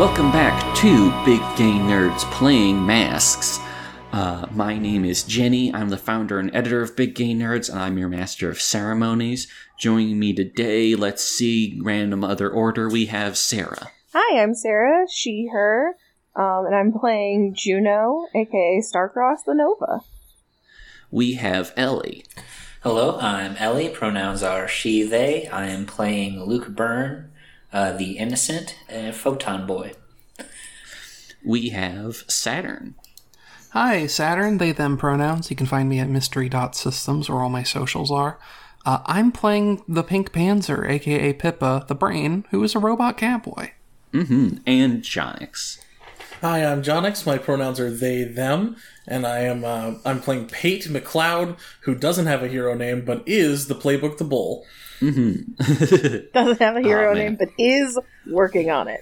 Welcome back to Big Gay Nerds Playing Masks. Uh, my name is Jenny. I'm the founder and editor of Big Gay Nerds, and I'm your master of ceremonies. Joining me today, let's see, random other order, we have Sarah. Hi, I'm Sarah, she, her, um, and I'm playing Juno, aka Starcross the Nova. We have Ellie. Hello, I'm Ellie. Pronouns are she, they. I am playing Luke Byrne, uh, the innocent uh, photon boy. We have Saturn. Hi, Saturn, they, them pronouns. You can find me at mystery.systems where all my socials are. Uh, I'm playing the Pink Panzer, aka Pippa, the brain, who is a robot cowboy. Mm-hmm. And Jonix. Hi, I'm Jonix. My pronouns are they, them, and I am uh, I'm playing Pate McLeod, who doesn't have a hero name but is the playbook the bull. Mm-hmm. Doesn't have a hero Aw, man. name, but is working on it.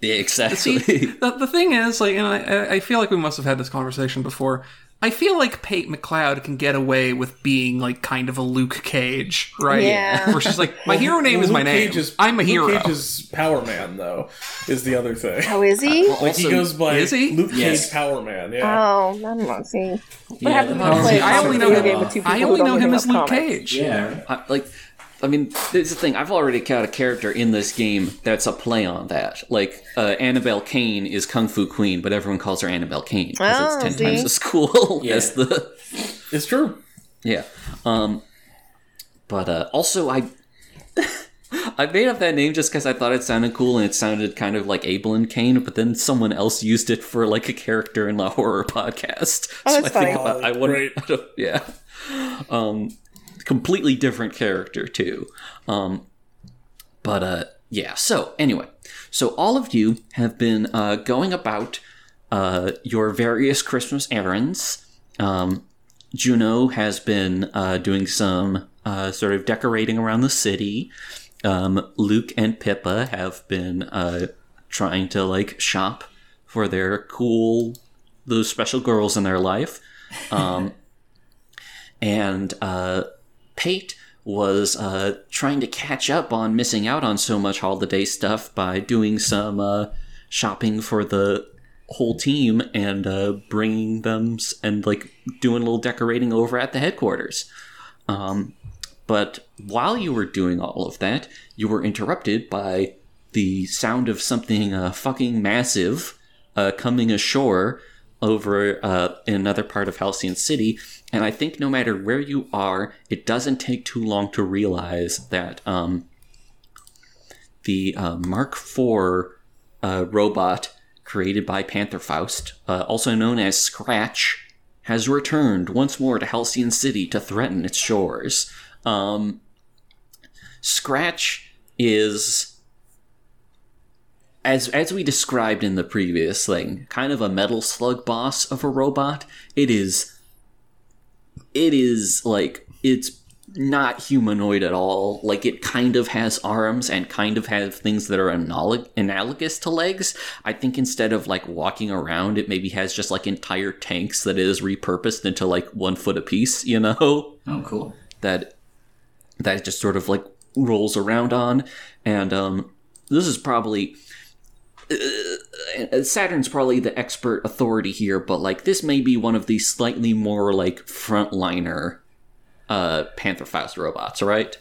Yeah, exactly. See, the, the thing is, like, and I, I feel like we must have had this conversation before. I feel like Pate McLeod can get away with being like kind of a Luke Cage, right? Yeah. Where she's like, my hero name is my Luke name. Cage is- I'm a hero. Luke Cage's Power Man, though, is the other thing. Oh, is he? Like he goes by is he? Luke Yes. Cage Power Man. Yeah. Oh, I don't know. See, what Yeah, happens the when you Power play a Man. I only know him- game two I only know him as Luke comics? Cage. Yeah. I, like I mean, there's the thing. I've already got a character in this game that's a play on that. Like uh, Annabelle Kane is Kung Fu Queen, but everyone calls her Annabelle Kane because Oh, it's ten see? times as cool Yeah. as the It's true. yeah. Um, but uh, also I. I made up that name just because I thought it sounded cool and it sounded kind of like Abel and Kane, but then someone else used it for like a character in the horror podcast. Oh, so that's I think funny. about, I wouldn't, Great. I don't- yeah. Um, completely different character too. Um, but uh, yeah. So anyway, so all of you have been uh, going about uh, your various Christmas errands. Um, Juno has been uh, doing some uh, sort of decorating around the city. Um, Luke and Pippa have been uh, trying to like shop for their cool, those special girls in their life. Um, and uh, Pate was uh, trying to catch up on missing out on so much holiday stuff by doing some uh, shopping for the whole team and uh, bringing them and like doing a little decorating over at the headquarters. Um, but while you were doing all of that, you were interrupted by the sound of something uh, fucking massive uh, coming ashore over uh, in another part of Halcyon City. And I think no matter where you are, it doesn't take too long to realize that um, the uh, Mark IV uh, robot created by Panther Faust, uh, also known as Scratch, has returned once more to Halcyon City to threaten its shores. Um, Scratch is as as we described in the previous thing, kind of a metal slug boss of a robot. It is it is like it's not humanoid at all. Like it kind of has arms and kind of has things that are analog- analogous to legs. I think instead of like walking around, it maybe has just like entire tanks that is repurposed into like one foot a piece. You know Oh, cool. that that just sort of like rolls around on and um this is probably uh, Saturn's probably the expert authority here but like this may be one of the slightly more like frontliner uh Panther Faust robots right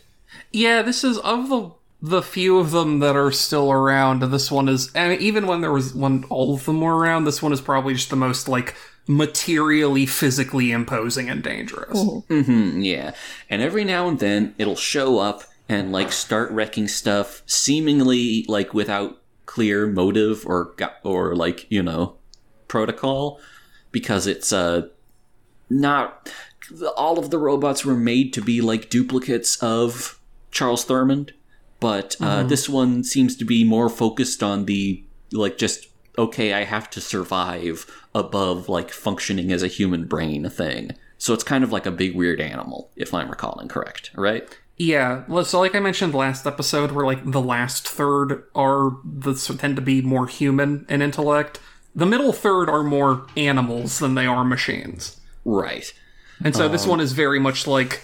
Yeah, this is of the the few of them that are still around. This one is, I mean, even when there was when all of them were around, this one is probably just the most like materially, physically imposing and dangerous. hmm yeah and every now and then it'll show up and like start wrecking stuff seemingly like without clear motive or or like you know protocol because it's uh not all of the robots were made to be like duplicates of Charles Thurmond but uh, this one seems to be more focused on the like just okay I have to survive above like functioning as a human brain thing. So it's kind of like a big weird animal if I'm recalling correct right Yeah, well, so like I mentioned last episode, where like the last third are the tend to be more human in intellect. The middle third are more animals than they are machines. right And so this one is very much like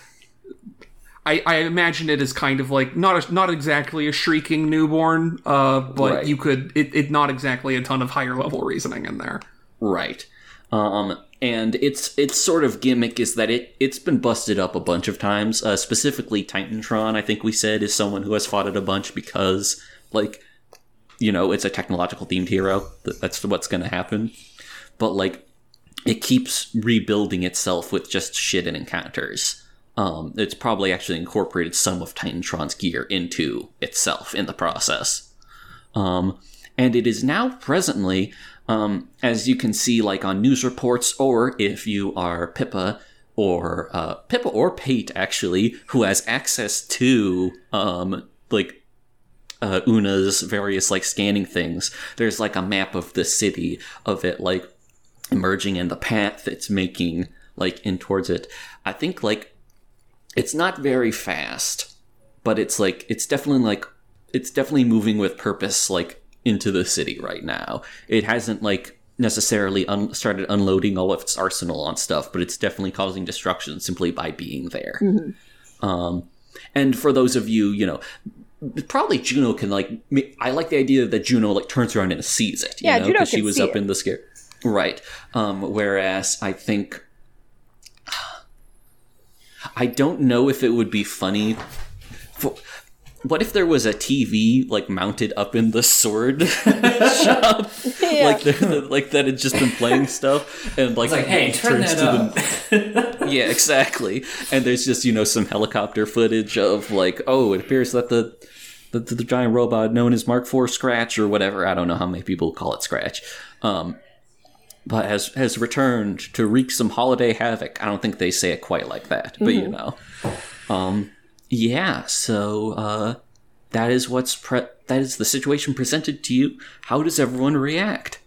I, I imagine it is kind of like not a, not exactly a shrieking newborn, uh, but Right. you could it, it not exactly a ton of higher level reasoning in there. Right. Um, and its its sort of gimmick is that it it's been busted up a bunch of times. Uh, specifically, Titantron, I think we said, is someone who has fought it a bunch because, like, you know, it's a technological themed hero. That's what's going to happen. But like, it keeps rebuilding itself with just shit and encounters. Um, it's probably actually incorporated some of Titantron's gear into itself in the process. Um, and it is now presently, um, as you can see, like on news reports, or if you are Pippa or uh, Pippa or Pate, actually, who has access to um, like uh, Una's various like scanning things. There's like a map of the city of it, like emerging and the path it's making like in towards it. I think like it's not very fast, but it's like it's definitely like it's definitely moving with purpose like into the city right now. It hasn't like necessarily un- started unloading all of its arsenal on stuff, but it's definitely causing destruction simply by being there. Um, and for those of you, you know, probably Juno can like. I like the idea that Juno like turns around and sees it. You Yeah, know, Juno 'cause she was see up it. in the scare. Right. Um, whereas I think I don't know if it would be funny. For, what if there was a TV like mounted up in the sword shop, Yeah. like the, like that had just been playing stuff, and like, It's like, hey, turn turns that to up. yeah, exactly. And there's just you know some helicopter footage of like, oh, it appears that the the, the, giant robot known as Mark IV Scratch or whatever. I don't know how many people call it Scratch. Um, but has has returned to wreak some holiday havoc. I don't think they say it quite like that, but you know. Um, yeah. So uh, that is what's pre- that is the situation presented to you. How does everyone react?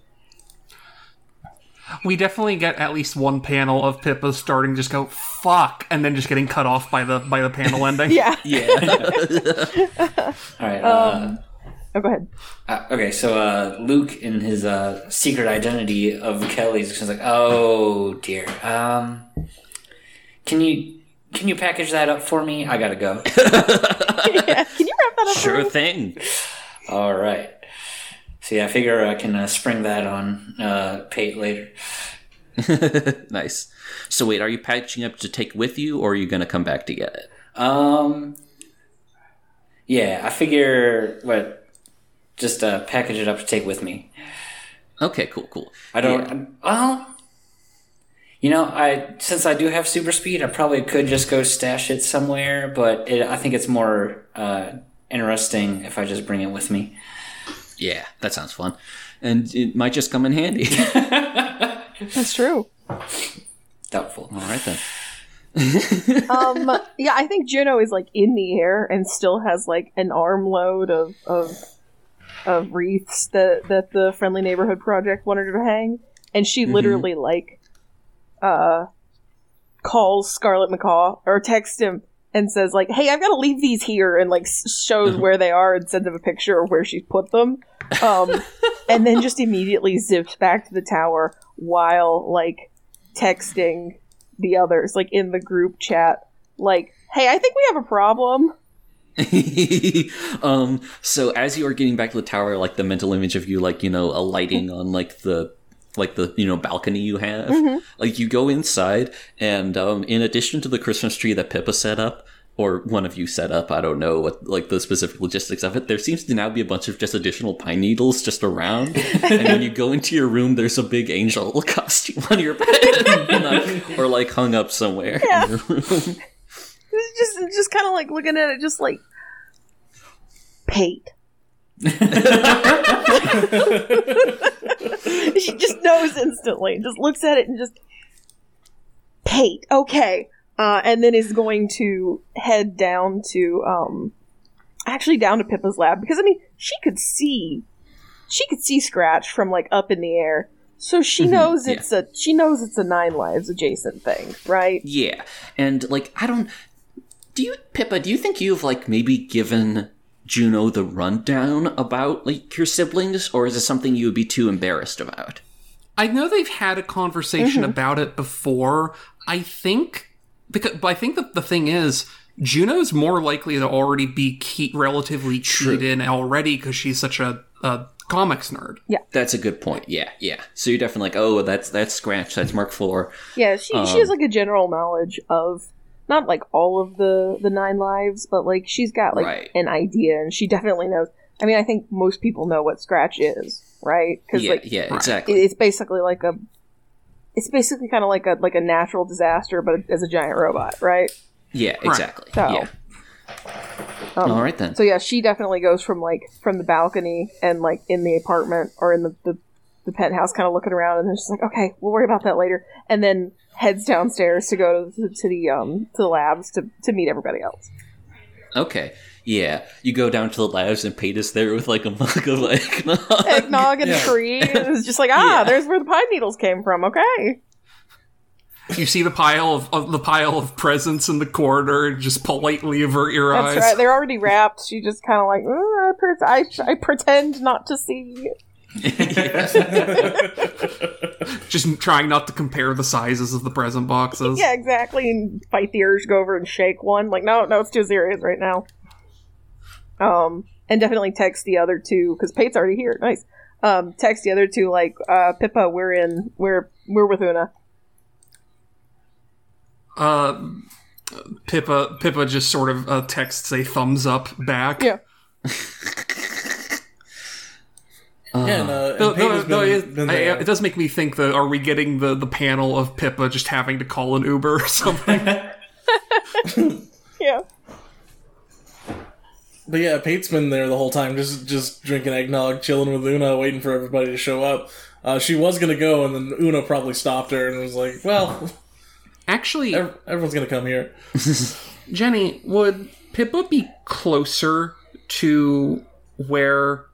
We definitely get at least one panel of Pippa starting to just go fuck, and then just getting cut off by the by the panel ending. yeah. Yeah. All right. Uh, Oh, go ahead. Uh, okay, so uh, Luke, in his uh, secret identity of Kelly's, is just like, "Oh dear, um, can you can you package that up for me? I gotta go." yeah. Can you wrap that up? for sure me? thing. All right. So yeah, I figure I can uh, spring that on uh, Pate later. nice. So wait, are you packaging up to take with you, or are you going to come back to get it? Um, yeah, I figure what just uh, package it up to take with me. Okay, cool, cool. I don't. Well, you know, I since I do have super speed, I probably could just go stash it somewhere. But it, I think it's more uh, interesting if I just bring it with me. Yeah, that sounds fun, and it might just come in handy. That's true. Doubtful. All right then. Um, yeah, I think Juno is like in the air and still has like an armload of of of wreaths that that the Friendly Neighborhood Project wanted her to hang, and she literally like uh calls Scarlet Macaw or texts him and says like, "Hey, I've got to leave these here," and like shows where they are and sends him a picture of where she's put them. Um, and then just immediately zips back to the tower while like texting the others like in the group chat like hey i think we have a problem um, so as you are getting back to the tower, like the mental image of you, like you know, alighting on like the like the you know balcony you have, like you go inside, and um, in addition to the Christmas tree that Pippa set up. Or one of you set up. I don't know what like the specific logistics of it. There seems to now be a bunch of just additional pine needles just around. and when you go into your room, there's a big angel costume on your bed, or like hung up somewhere in your room. Just just kind of like looking at it just like Pate. she just knows instantly just looks at it and just Pate, okay uh, and then is going to head down to um actually down to pippa's lab because i mean she could see she could see scratch from like up in the air so she knows yeah. it's a she knows it's a nine lives adjacent thing right Yeah, and like I don't. Do you, Pippa? Do you think you've like maybe given Juno the rundown about like your siblings, or is it something you would be too embarrassed about? I know they've had a conversation mm-hmm. about it before. I think because but I think that the thing is Juno's more likely to already be key, relatively keyed in already because she's such a, a comics nerd. Yeah, That's a good point. Yeah, yeah. So you're definitely like, oh, that's that's Scratch, that's Mark IV. Yeah, she she has um, like a general knowledge of not like all of the the nine lives, but like she's got like Right. an idea, and she definitely knows. I mean, I think most people know what Scratch is, right? Because Yeah, like yeah, it- exactly. it's basically like a it's basically kind of like a like a natural disaster, but as a giant robot, right? yeah, exactly. So- Yeah. Um, All right then. So yeah, she definitely goes from like from the balcony and like in the apartment or in the the, the penthouse, kind of looking around, and then she's like, "Okay, we'll worry about that later," and then heads downstairs to go to, to the um to the labs to to meet everybody else. Okay. Yeah. You go down to the labs and Pate is there with like a mug of eggnog. Eggnog and Yeah. tree. It's just like ah, Yeah. there's where the pine needles came from. Okay. You see the pile of, of the pile of presents in the corridor, and just politely avert your That's eyes. right. They're already wrapped. She just kind of like, "Mm, I, per- I, I pretend not to see. Just trying not to compare the sizes of the present boxes. Yeah, exactly. And fight the urge, to go over and shake one. Like, no, no, it's too serious right now. Um, and definitely text the other two because Pate's already here. Nice. Um, text the other two like, uh, Pippa, we're in, we're we're with Una. Uh, Pippa Pippa just sort of uh, texts a thumbs up back. Yeah. Yeah, and, uh, and Though, Pate has though- though been- it, I- it does make me think that are we getting the, the panel of Pippa just having to call an Uber or something? Yeah. But yeah, Pate's been there the whole time, just just drinking eggnog, chilling with Una, waiting for everybody to show up. Uh, she was gonna go, and then Una probably stopped her and was like, "Well, Actually, ev- everyone's gonna come here." Jenny, would Pippa be closer to where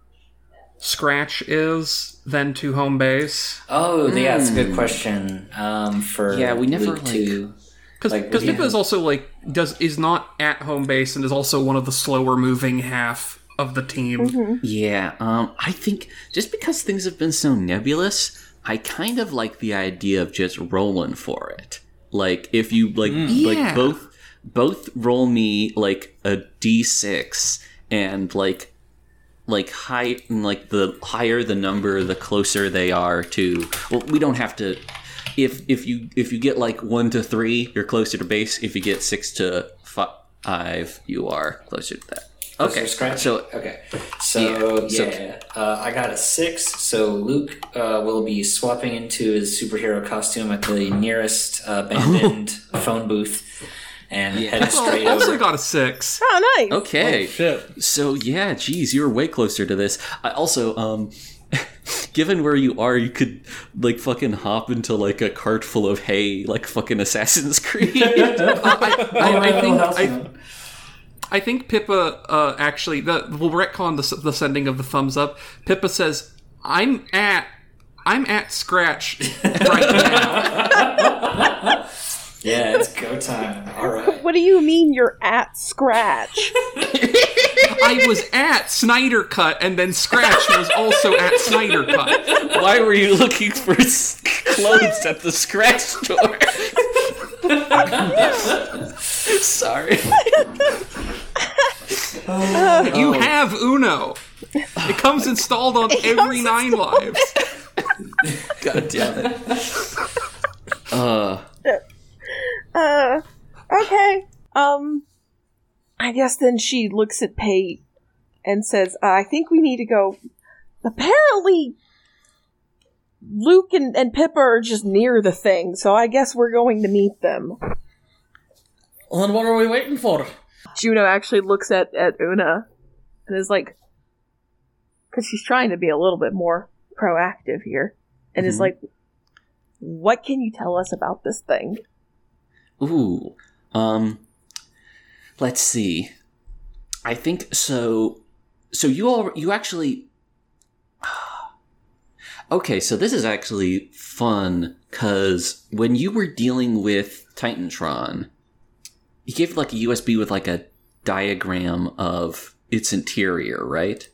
Scratch is than to home base? Oh, yeah, that's a good question. Um, for Yeah, we never, Luke like- to Because Like, Pippa yeah. is also like does is not at home base and is also one of the slower moving half of the team. Yeah, um, I think just because things have been so nebulous, I kind of like the idea of just rolling for it. Like if you like Yeah. like both both roll me like a d6 and like like high like the higher the number the closer they are to well we don't have to if if you if you get like 1 to 3 you're closer to base. If you get 6 to 5 you are closer to that. Okay so okay, so Yeah, so- yeah, uh, I got a six. So Luke uh, will be swapping into his superhero costume at the nearest uh, abandoned phone booth and head Oh, straight also over. got a six. Oh, nice. okay Shit. So yeah, geez, you were way closer to this. I also, um, given where you are, you could like fucking hop into like a cart full of hay, like fucking Assassin's Creed. I, I, I think House I. I think Pippa uh, actually the we'll retcon the, the sending of the thumbs up. Pippa says, "I'm at I'm at Scratch right now." Yeah, it's go time. All right. What do you mean you're at Scratch? I was at Snyder Cut, and then Scratch was also at Snyder Cut. Why were you looking for s- clothes at the scratch store? Sorry. You have Uno. It comes installed on every nine lives. God damn it. Uh, Uh, okay. Um, I guess then she looks at Pate and says, uh, I think we need to go. Apparently, Luke and, and Pippa are just near the thing, so I guess we're going to meet them. Well, then what are we waiting for? Juno actually looks at, at Una and is like, because she's trying to be a little bit more proactive here, and is Mhm. like, What can you tell us about this thing? Ooh. Um let's see. I think so so you all you actually Okay, so this is actually fun cuz when you were dealing with Titantron, you gave like a USB with like a diagram of its interior, right?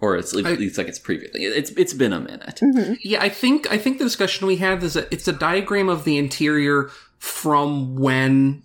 Or it's at I- least like it's previously. It's it's been a minute. Yeah, I think I think the discussion we had is that it's a diagram of the interior from when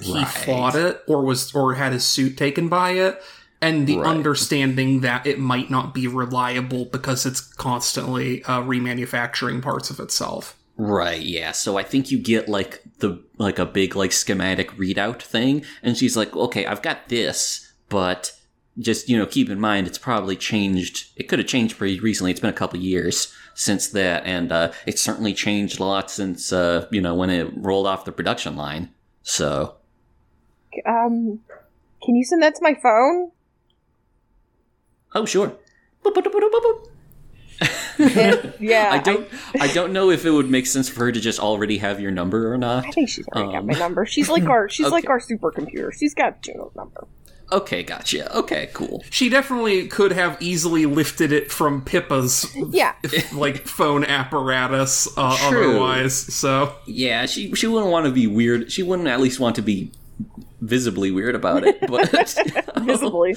he Right. fought it or was or had his suit taken by it and the Right. understanding that it might not be reliable because it's constantly uh, remanufacturing parts of itself. Right, yeah. So I think you get like the like a big like schematic readout thing and she's like, "Okay, I've got this, but just, you know, keep in mind it's probably changed. It could have changed pretty recently. It's been a couple years since that and uh it's certainly changed a lot since uh, you know, when it rolled off the production line." So, Um, can you send that to my phone? oh, sure. Boop, boop, boop, boop, boop, boop. It- yeah, I don't I don't know if it would make sense for her to just already have your number or not. I, think she's already got Um, my number. She's like our she's like our supercomputer. She's got Juno's number. Okay, gotcha. Okay, cool. She definitely could have easily lifted it from Pippa's Yeah, like phone apparatus uh, otherwise. So Yeah, she she wouldn't want to be weird. She wouldn't at least want to be visibly weird about it. But visibly.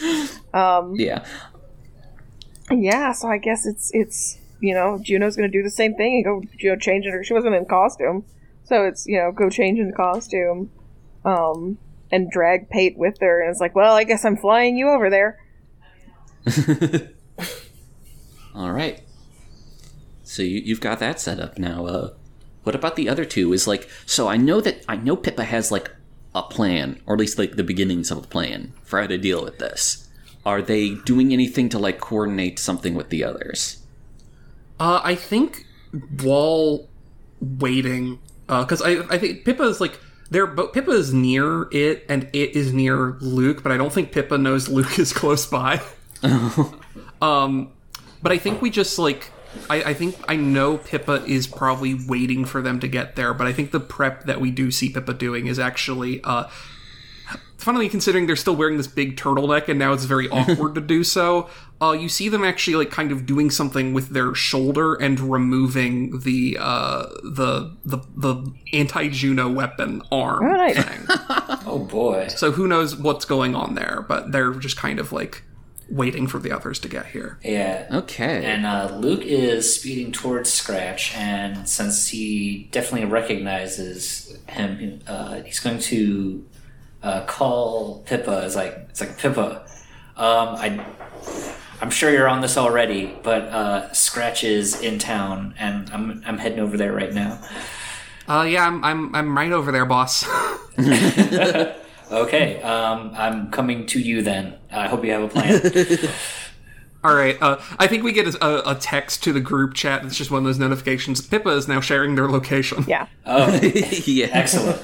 Um, yeah, yeah. So I guess it's it's you know Juno's gonna do the same thing and go you know change her. She wasn't in costume, so it's you know go change in costume, um, and drag Pate with her. And it's like, well, I guess I'm flying you over there. all right. So you, you've got that set up now. Uh, what about the other two? Is like so I know that I know Pippa has like a plan, or at least like the beginnings of a plan for how to deal with this. Are they doing anything to like coordinate something with the others? Uh, I think while waiting, because I I think Pippa is like they're but Pippa is near it and it is near Luke, but I don't think Pippa knows Luke is close by. um, but I think we just like I, I think I know Pippa is probably waiting for them to get there, but I think the prep that we do see Pippa doing is actually uh funnily considering they're still wearing this big turtleneck and now it's very awkward to do so uh, you see them actually like kind of doing something with their shoulder and removing the uh, the the the anti-juno weapon arm Oh, thing Oh boy. so who knows what's going on there but they're just kind of like waiting for the others to get here Yeah. Okay. And uh, Luke is speeding towards Scratch, and since he definitely recognizes him, uh, he's going to uh, call Pippa. It's like it's like Pippa. Um, I, I'm sure you're on this already, but uh, Scratch is in town, and I'm I'm heading over there right now. uh yeah i'm i'm, I'm right over there boss Okay, um, I'm coming to you then. I hope you have a plan. all right uh, i think we get a, a text to the group chat it's just one of those notifications pippa is now sharing their location Yeah, oh, yeah. excellent.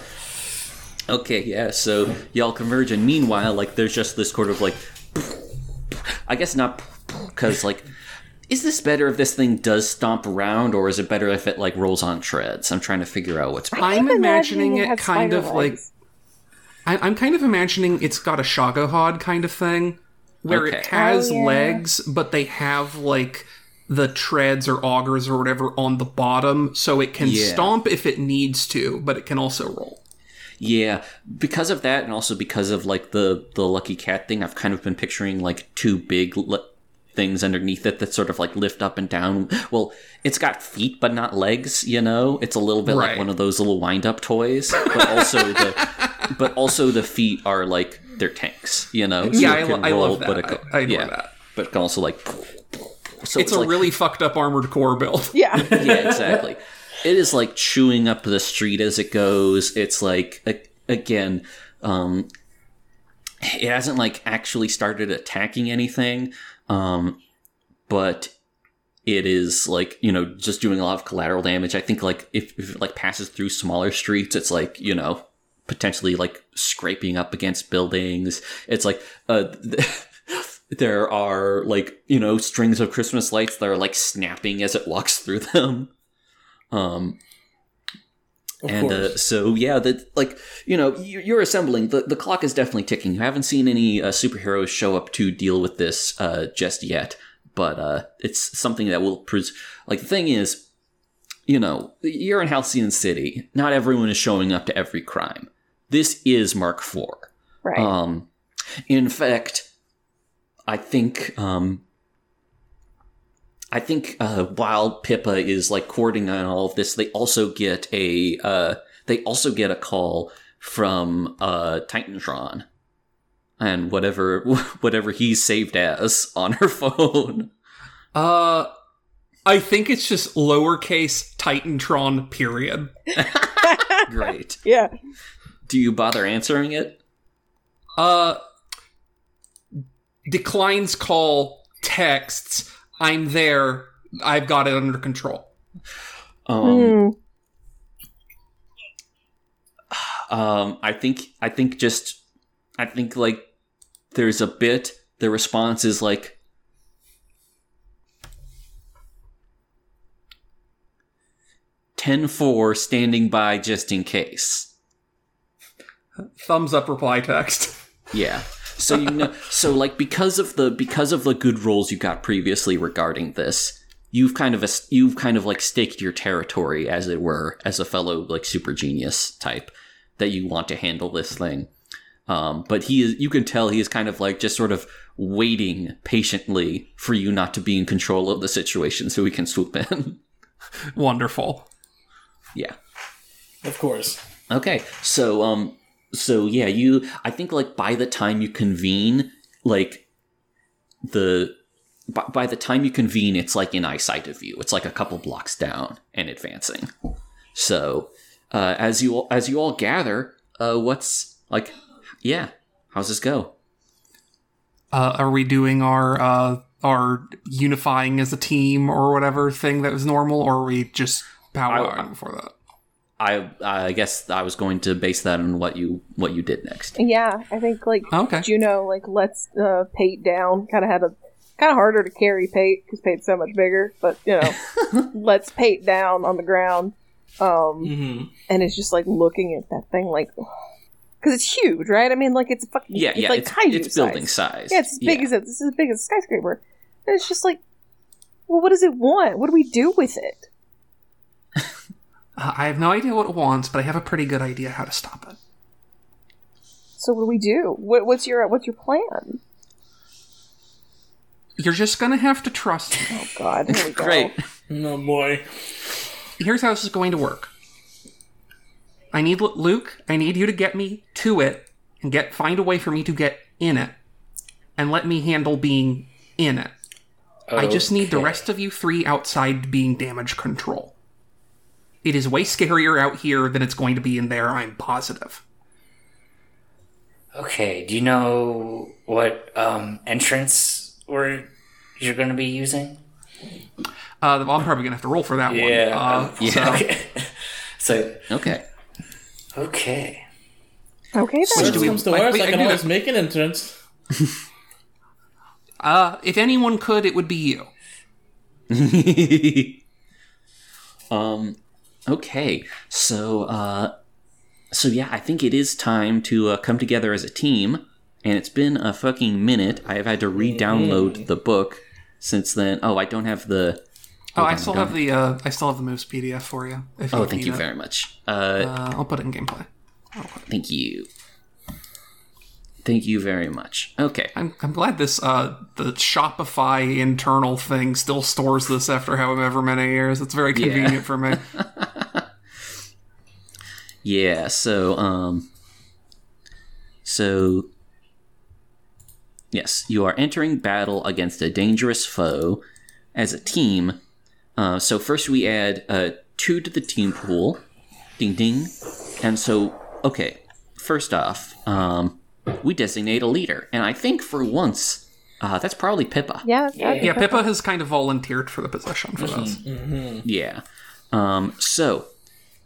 Okay, yeah, so y'all converge, and meanwhile, like, there's just this sort of like. I guess not, because, like, is this better if this thing does stomp around, or is it better if it, like, rolls on treads? I'm trying to figure out what's. i'm keep imagining it has kind of like legs. I, I'm kind of imagining it's got a Shagohod kind of thing, where it has Oh, yeah. legs, but they have like the treads or augers or whatever on the bottom, so it can Yeah. stomp if it needs to, but it can also roll. Yeah, because of that, and also because of like the the lucky cat thing, I've kind of been picturing like two big le- things underneath it that sort of like lift up and down. Well, it's got feet but not legs. You know, it's a little bit like one of those little wind up toys, but also the but also the feet are like they're tanks. You know, so Yeah, it I can lo- I love but that. it I- I adore yeah, that. But it can also like. So It's, a like, really fucked up armored core build. yeah. yeah, exactly. It is like chewing up the street as it goes. It's like again, um, it hasn't like actually started attacking anything, um, but it is like you know just doing a lot of collateral damage. I think like if, if it like passes through smaller streets, it's like you know potentially like scraping up against buildings. It's like uh. There are like you know strings of Christmas lights that are like snapping as it walks through them. Um, Of and uh, so yeah, that like you know you- you're assembling. The the clock is definitely ticking. You haven't seen any uh, superheroes show up to deal with this uh, just yet, but uh, it's something that will pres- like the thing is, you know, you're in Halcyon City. Not everyone is showing up to every crime. This is Mark IV. Right. Um, in fact, I think um, I think uh, while Pippa is like courting on all of this, they also get a uh, they also get a call from uh, Titantron and whatever whatever he's saved as on her phone. Uh, I think it's just lowercase Titantron period. Great. Yeah. Do you bother answering it? Uh, declines call texts. I'm there. I've got it under control. Um, Hmm. um, I think I think just I think like there's a bit. The response is like. Ten four standing by just in case. Thumbs up reply text. Yeah. So you know so like because of the because of the good rolls you got previously regarding this, you've kind of a, you've kind of like staked your territory as it were as a fellow like super genius type that you want to handle this thing. Um, but he is you can tell he is kind of like just sort of waiting patiently for you not to be in control of the situation so he can swoop in. Wonderful. yeah. Of course. Okay, so um, so yeah, you. I think like by the time you convene, like the by, by the time you convene, it's like in eyesight of you. It's like a couple blocks down and advancing. So uh, as you all, as you all gather, uh, what's like, yeah, how's this go? Uh, are we doing our uh, our unifying as a team or whatever thing that was normal, or are we just powwowing I- before that? I I guess I was going to base that on what you what you did next. Yeah, I think like Okay. Juno like lets uh, Pate down. Kind of had a kind of harder to carry Pate because Pate's so much bigger, but you know, lets Pate down on the ground. Um, hmm and it's just like looking at that thing like because it's huge, right? I mean, like it's fucking Yeah, it's yeah, like it's, kaiju it's building size. size. Yeah, it's as big as a, this is as big as a skyscraper. And it's just like, well, what does it want? What do we do with it? Uh, I have no idea what it wants, but I have a pretty good idea how to stop it. So what do we do? What, what's your what's your plan? You're just gonna have to trust me. Oh God, here we go. Great. Oh boy. Here's how this is going to work. I need Luke. I need you to get me to it and get find a way for me to get in it, and let me handle being in it. I just need the rest of you three outside being damage control. It is way scarier out here than it's going to be in there. I'm positive. Okay, do you know what um, entrance we're you're going to be using? Uh, well, I'm probably gonna have to roll for that one. Uh, Yeah. Okay. so Okay. okay. Okay then. Worst do we- comes to I- worst, we- I I can do always that- make an entrance. uh, if anyone could, it would be you. um okay so uh so yeah i think it is time to uh, come together as a team and it's been a fucking minute i have had to re-download the book since then oh i don't have the Oh, I still have the uh, I still have the moves PDF for you. If oh you thank you it. very much uh Uh, I'll put it in gameplay. thank you thank you very much okay I'm, I'm glad this uh the Shopify internal thing still stores this after however many years. It's very convenient for me. Yeah, so um so yes, you are entering battle against a dangerous foe as a team. Uh, so first we add uh, two to the team pool, ding ding, and so okay. First off, um, we designate a leader, and I think for once, uh, that's probably Pippa. Yeah, that'd Yeah, perfect. Pippa has kind of volunteered for the position for this. Yeah. Um, so,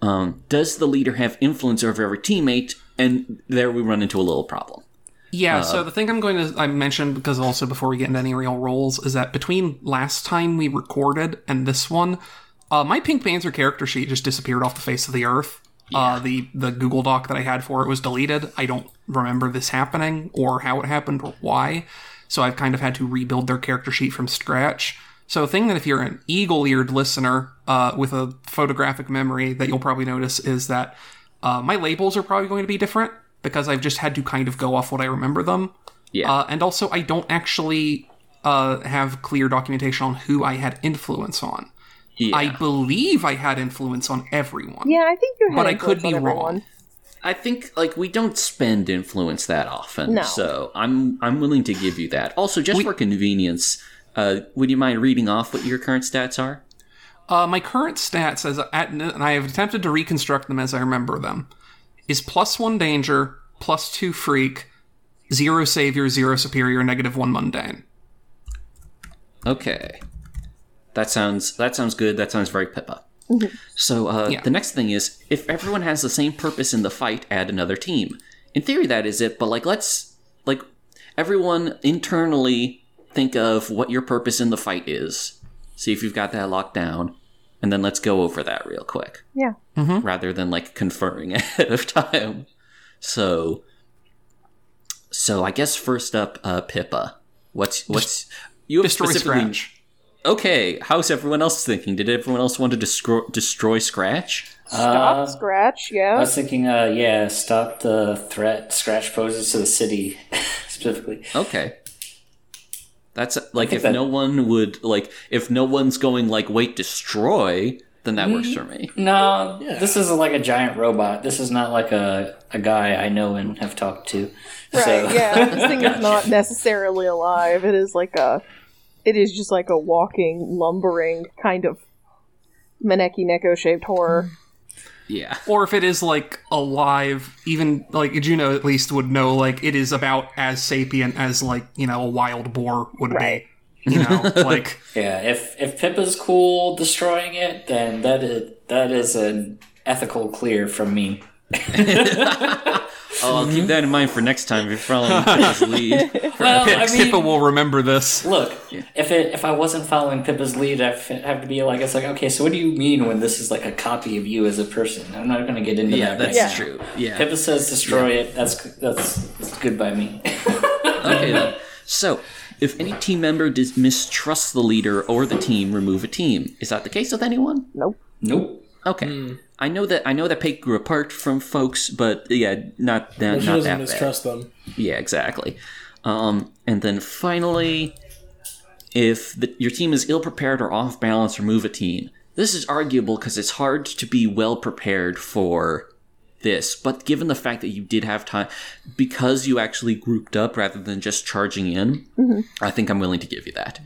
um, does the leader have influence over every teammate? And there we run into a little problem. Yeah, so the thing I'm going to I mentioned because also before we get into any real roles is that between last time we recorded and this one, uh, my Pink Panther character sheet just disappeared off the face of the earth. Uh, the the Google Doc that I had for it was deleted. I don't remember this happening or how it happened or why. So I've kind of had to rebuild their character sheet from scratch. So a thing that if you're an eagle-eared listener uh, with a photographic memory that you'll probably notice is that uh, my labels are probably going to be different because I've just had to kind of go off what I remember them. Yeah. Uh, and also, I don't actually uh, have clear documentation on who I had influence on. yeah. I believe I had influence on everyone. Yeah, I think you had But I could be on wrong. Everyone. I think like we don't spend influence that often, No. so I'm I'm willing to give you that. Also, just for convenience, uh, would you mind reading off what your current stats are? Uh, my current stats, as at, and I have attempted to reconstruct them as I remember them, is plus one danger, plus two freak, zero savior, zero superior, negative one mundane. Okay, that sounds that sounds good. That sounds very Pippa. So uh, Yeah. the next thing is, if everyone has the same purpose in the fight, add another team. In theory, that is it. But like, let's like everyone internally think of what your purpose in the fight is. See if you've got that locked down, and then let's go over that real quick. Yeah. rather than like conferring ahead of time. So, so I guess first up, uh, Pippa. What's what's you have Destroy specifically- Scratch. Okay, how's everyone else thinking? Did everyone else want to destroy destroy Scratch? Stop, Uh, scratch, yeah. I was thinking, uh, yeah, stop the threat scratch poses to the city specifically. Okay. That's like if that- no one would like if no one's going like wait destroy, then that works for me. No, this is like a giant robot. This is not like a, a guy I know and have talked to. Right, so, yeah. This thing is not necessarily alive. It is like a it is just like a walking, lumbering kind of Maneki Neko shaped horror. Yeah. Or if it is like alive, even like Juno at least would know like it is about as sapient as like you know a wild boar would Right. be. You know, like Yeah, if if Pippa's cool destroying it, then that is that is an ethical clear from me. Oh, I'll keep mm-hmm. that in mind for next time if you're following Pippa's lead. Well, I mean, Pippa will remember this. look, if it if I wasn't following Pippa's lead, I f- have to be like, it's like, okay, so what do you mean when this is like a copy of you as a person? I'm not going to get into Yeah, that. that's right now. true. Yeah. Pippa says destroy it. That's that's, that's good by me. Okay then. So, if any team member dis- mistrusts the leader or the team, remove a team. Is that the case with anyone? Nope. nope. Okay. Hmm. I know that I know that Pate grew apart from folks, but yeah, not that Well, she not doesn't that mistrust them. Yeah, exactly. Um, and then finally, if the, your team is ill prepared or off balance, remove a team. This is arguable because it's hard to be well prepared for this, but given the fact that you did have time, because you actually grouped up rather than just charging in, I think I'm willing to give you that.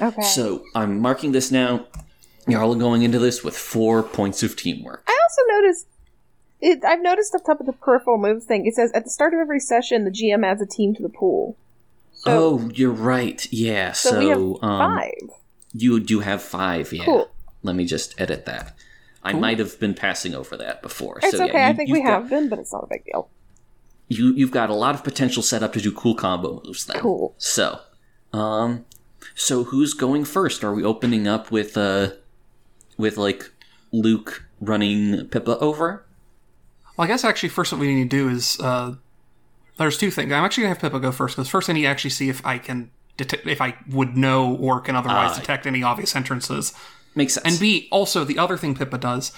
Okay. So I'm marking this now. You're all going into this with four points of teamwork. I also noticed it I've noticed up top of the peripheral moves thing, it says at the start of every session the GM adds a team to the pool. So, oh, you're right. Yeah. so, So, we have um, five. you do have five. Yeah. Cool. Let me just edit that. I might have been passing over that before. It's so okay, yeah, I you, think you've we got- have been, but it's not a big deal. you you've got a lot of potential set up to do cool combo moves then. Cool. So, um, so who's going first? Are we opening up with uh, with like Luke running Pippa over? Well, I guess actually first what we need to do is uh, there's two things. I'm actually gonna have Pippa go first because first I need to actually see if I can detect if I would know or can otherwise Ah. detect any obvious entrances. Makes sense. And B, also the other thing Pippa does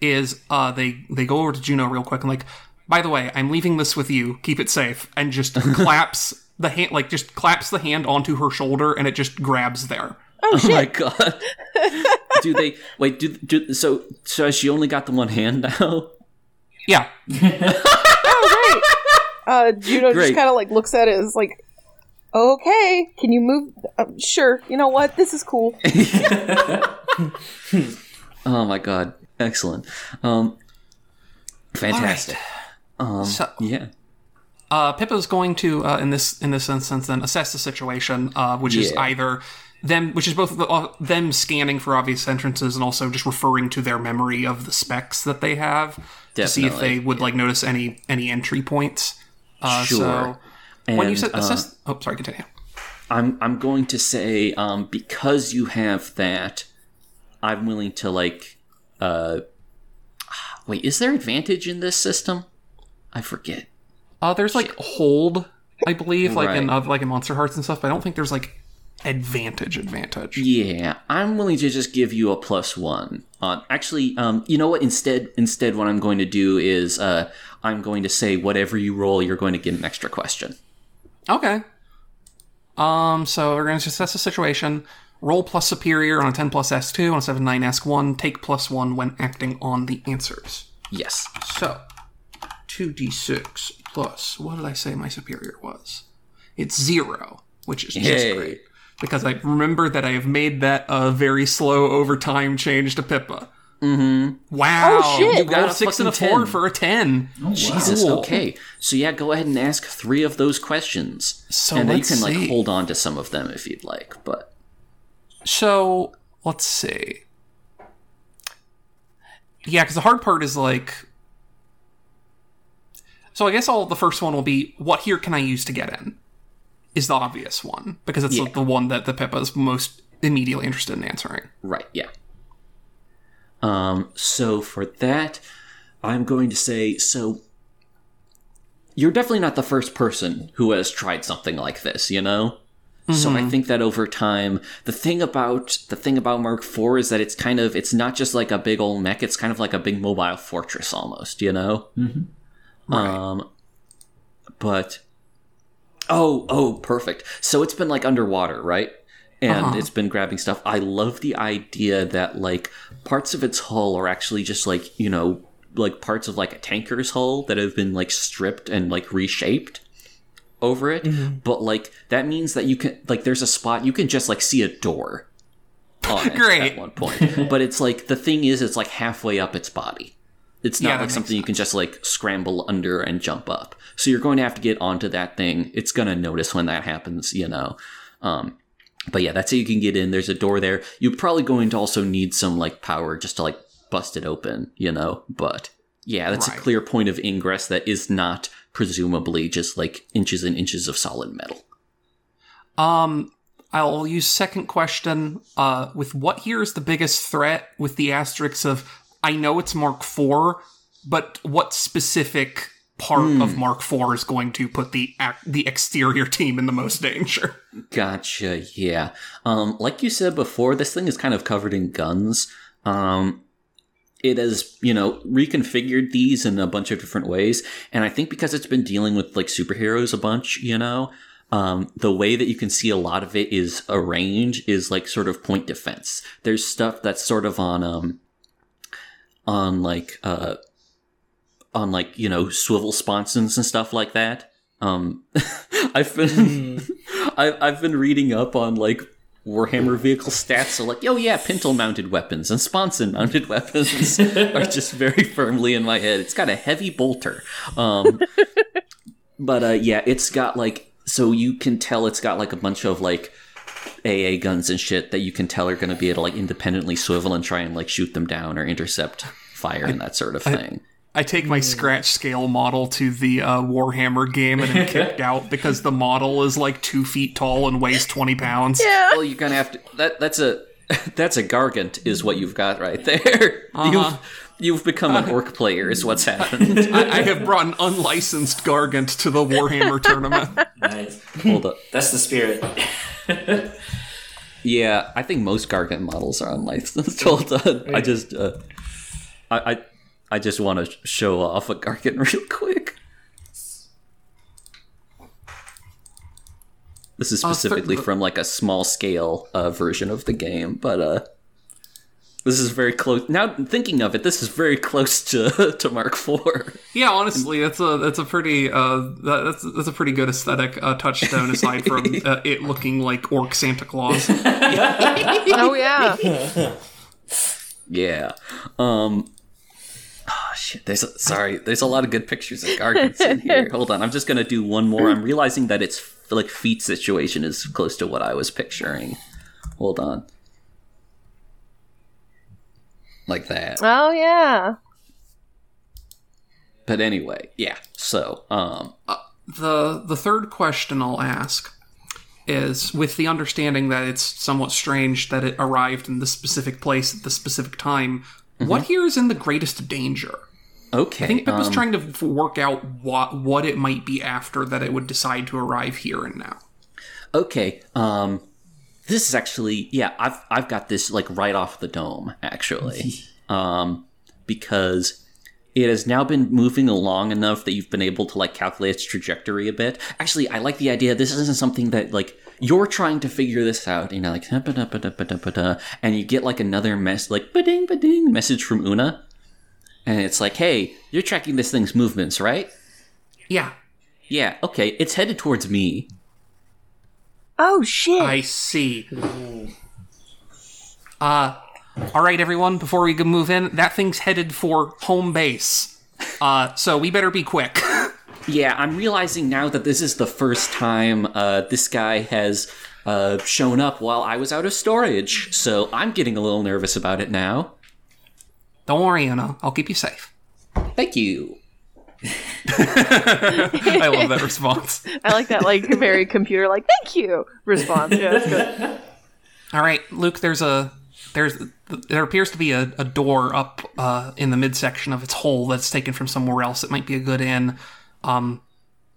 is uh, they they go over to Juno real quick and like, by the way, I'm leaving this with you. Keep it safe, and just claps the hand like just claps the hand onto her shoulder, and it just grabs there. Oh, Oh my god. do they wait? Do, do so? So has she only got the one hand now? Yeah, Oh, great. Uh, Juno Great. just kind of like looks at it as like, okay, can you move? Uh, sure. You know what? This is cool. Oh my god! Excellent. Um, fantastic. Um, So- yeah. uh, Pippa's going to uh, in this in this instance then assess the situation, uh, which is either them, which is both the, uh, them scanning for obvious entrances and also just referring to their memory of the specs that they have to see if they would like notice any any entry points. Uh, Sure. So when you And, said uh, assess, oh sorry, continue. I'm I'm going to say um, because you have that, I'm willing to like. Uh, wait, is there advantage in this system? I forget. Uh, there's like hold, I believe, like in uh, like in Monsterhearts and stuff. But I don't think there's like advantage advantage. Yeah, I'm willing to just give you a plus one. Uh, actually, um, you know what? Instead, instead, what I'm going to do is uh, I'm going to say whatever you roll, you're going to get an extra question. Okay. Um, so we're going to assess the situation. Roll plus superior on a 10 plus S2, on a 7 9 ask 1. Take plus 1 when acting on the answers. Yes. So, 2d6 plus, what did I say my superior was? It's zero, which is just Yay. great. Because I remember that I have made that a very slow over time change to Pippa. Mm-hmm. Wow. Oh, shit. You You got got a a six and a fucking four 10. for a 10. Jesus. Cool. Okay. So yeah, go ahead and ask three of those questions, So and then you let's can like hold on to some of them if you'd like. But So let's see. Yeah, because the hard part is like. So I guess all the first one will be what here can I use to get in? Is the obvious one because it's Yeah. the one that the Pippa is most immediately interested in answering. right, yeah. Um. So for that, I'm going to say so. You're definitely not the first person who has tried something like this. You know. So I think that over time, the thing about the thing about Mark IV is that it's kind of it's not just like a big old mech; it's kind of like a big mobile fortress almost. You know. Right. Um, but oh, oh, perfect. So it's been like underwater, right? And Uh-huh. it's been grabbing stuff. I love the idea that like parts of its hull are actually just like you know like parts of like a tanker's hull that have been like stripped and like reshaped over it. But like that means that you can like there's a spot you can just like see a door on Great. at one point. but it's like the thing is it's like halfway up its body. It's not Yeah, like something you can just like scramble under and jump up. So you're going to have to get onto that thing. It's going to notice when that happens, you know. Um, but yeah, that's how you can get in. There's a door there. You're probably going to also need some like power just to like bust it open, you know. But yeah, that's Right. a clear point of ingress that is not presumably just like inches and inches of solid metal. Um, I'll use second question. Uh, with what here is the biggest threat? With the asterisks of I know it's Mark IV, but what specific part of Mark IV is going to put the ac- the exterior team in the most danger? Gotcha. Yeah. Um, like you said before, this thing is kind of covered in guns. Um, it has, you know, reconfigured these in a bunch of different ways, and I think because it's been dealing with like superheroes a bunch, you know, um, the way that you can see a lot of it is a range is like sort of point defense. There's stuff that's sort of on um, on like uh, on like you know swivel sponsons and stuff like that. Um, I've been I, I've been reading up on like Warhammer vehicle stats. So like, oh yeah, pintle mounted weapons and sponson mounted weapons are just very firmly in my head. It's got a heavy bolter, um, but uh, yeah, it's got like so you can tell it's got like a bunch of like AA guns and shit that you can tell are going to be able to like independently swivel and try and like shoot them down or intercept fire and that sort of thing. I take my scratch scale model to the uh, Warhammer game and am kicked out because the model is like two feet tall and weighs twenty pounds. Yeah. Well, you're gonna have to. That that's a that's a gargant, is what you've got right there. You've you've become an orc player, is what's happened. I, I have brought an unlicensed Gargant to the Warhammer tournament. Nice. Hold up. That's the spirit. Yeah, I think most gargant models are unlicensed. Hold on. I just uh, I, I I just want to show off a gargant real quick. This is Uh, specifically from like a small scale uh, version of the game, but uh, this is very close. Now thinking of it, this is very close to to Mark IV. Yeah, honestly, that's a that's a pretty uh that- that's that's a pretty good aesthetic uh, touchstone aside from uh, it looking like orc Santa Claus. Oh yeah. Yeah. Um. Oh shit. There's a, sorry. There's a lot of good pictures of gargants in here. Hold on. I'm just gonna do one more. I'm realizing that it's like feet situation is close to what I was picturing. Hold on. Like that. Oh yeah. But anyway, yeah. So, um, the the third question I'll ask is with the understanding that it's somewhat strange that it arrived in this specific place at the specific time. What here is in the greatest danger? okay. I think Pippa's um, trying to work out what what it might be after that it would decide to arrive here and now. Okay. Um this is actually yeah, I've I've got this like right off the dome actually. um because it has now been moving along enough that you've been able to like calculate its trajectory a bit. Actually, I like the idea this isn't something that like you're trying to figure this out, you know, like and you get like another mess like ba-ding ba-ding message from Una and it's like, hey, you're tracking this thing's movements, right? Yeah, Yeah, okay, it's headed towards me. Oh shit! I see. Uh, all right, everyone. Before we can move in, that thing's headed for home base. Uh, so we better be quick. Yeah, I'm realizing now that this is the first time uh, this guy has uh, shown up while I was out of storage, so I'm getting a little nervous about it now. Don't worry, Una. I'll keep you safe. Thank you. I love that response. I like that, like very computer, like "thank you" response. Yeah, that's good. All right, Luke. There's a there's there appears to be a, a door up uh, in the midsection of its hole that's taken from somewhere else. It might be a good in. Um,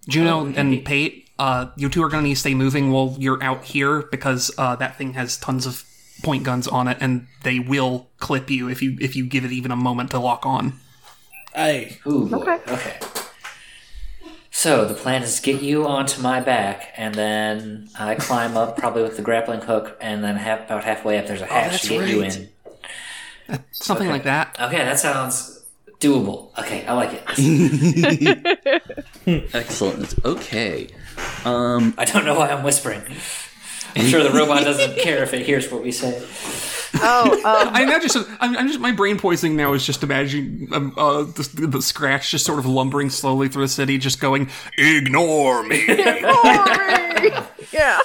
Juno and Pate, uh, you two are going to need to stay moving while you're out here because uh, that thing has tons of point guns on it, and they will clip you if you if you give it even a moment to lock on. Hey, Ooh. Okay. Okay. So the plan is get you onto my back, and then I climb up, probably with the grappling hook, and then half, about halfway up, there's a hatch that's to get you right. in. Something like that. Okay, that sounds doable. Okay, I like it. Excellent. Okay. Um, I don't know why I'm whispering. I'm sure the robot doesn't care if it hears what we say. Oh, um, I imagine. So, I'm, I'm just my brain poisoning now is just imagining um, uh, the, the scratch just sort of lumbering slowly through the city, just going, "Ignore me." yeah.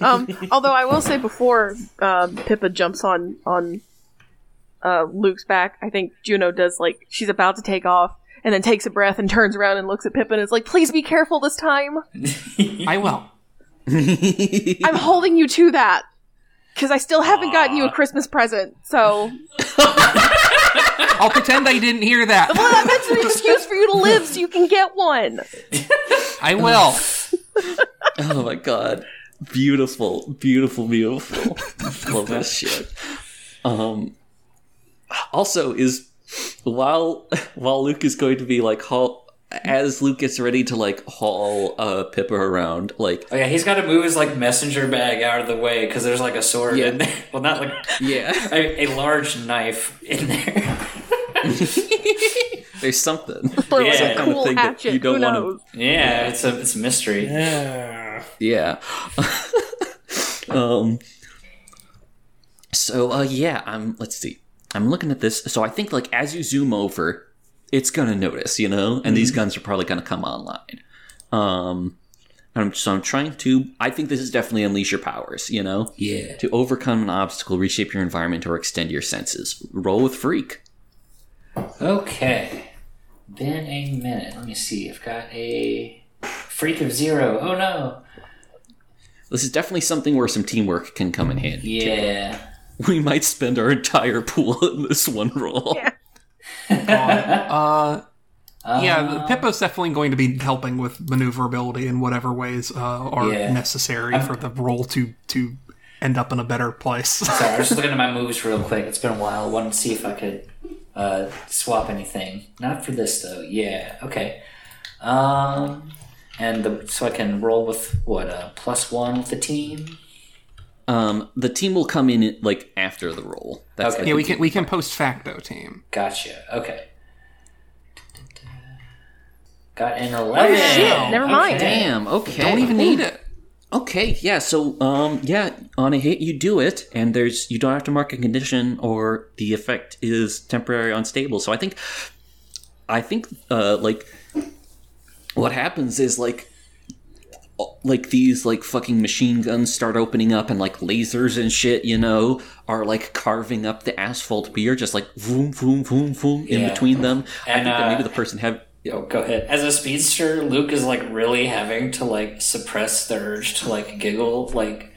Um, although I will say before um, Pippa jumps on on uh, Luke's back, I think Juno does like she's about to take off and then takes a breath and turns around and looks at Pippa and is like, "Please be careful this time. I will. I'm holding you to that." Because I still haven't gotten you a Christmas present, so I'll pretend I didn't hear that. well, that's an excuse for you to live, so you can get one. I will. oh my god. Beautiful, beautiful, beautiful. Love that shit. Um also is while while Luke is going to be like haul as Luke gets ready to like haul uh Pippa around, like Oh yeah, he's got to move his like messenger bag out of the way because there's like a sword Yeah. in there. Well, not like yeah, a, a large knife in there. there's something. Or Yeah. Some a kind of cool thing that hatchet. you don't Who wanna- knows? yeah, it's a it's a mystery. yeah. Yeah. um so uh yeah, I'm let's see. I'm looking at this. So I think like as you zoom over, it's gonna notice, you know, and these guns are probably gonna come online. Um I'm, so I'm trying to I think this is definitely unleash your powers, you know? Yeah. To overcome an obstacle, reshape your environment, or extend your senses. Roll with freak. Okay. Been a minute. Let me see. I've got a freak of zero. Oh no. This is definitely something where some teamwork can come in handy. Yeah. We might spend our entire pool in this one roll. Yeah. Uh, yeah, Pippa's definitely going to be helping with maneuverability in whatever ways uh, are Yeah. necessary for the role to to end up in a better place. Sorry, I was just looking at my moves real quick. It's been a while. I wanted to see if I could uh, swap anything. Not for this though. Yeah. Okay. Um, and the, so I can roll with what uh, plus one with the team. Um, the team will come in like after the roll. That's Okay. like yeah, we can we can post facto team. Gotcha. Okay. Got an eleven. Oh, shit, never mind. Okay. Damn. Okay. Don't even need it. Okay. Yeah. So, um, yeah, on a hit you do it, and there's you don't have to mark a condition, or the effect is temporary unstable. So I think, I think, uh, like, what happens is like. Like these, like fucking machine guns start opening up, and like lasers and shit, you know, are like carving up the asphalt. But you're just like boom, boom, boom, boom in Yeah. between them. I And, think that maybe uh, the person have Yo, go ahead. As a speedster, Luke is like really having to like suppress the urge to like giggle, like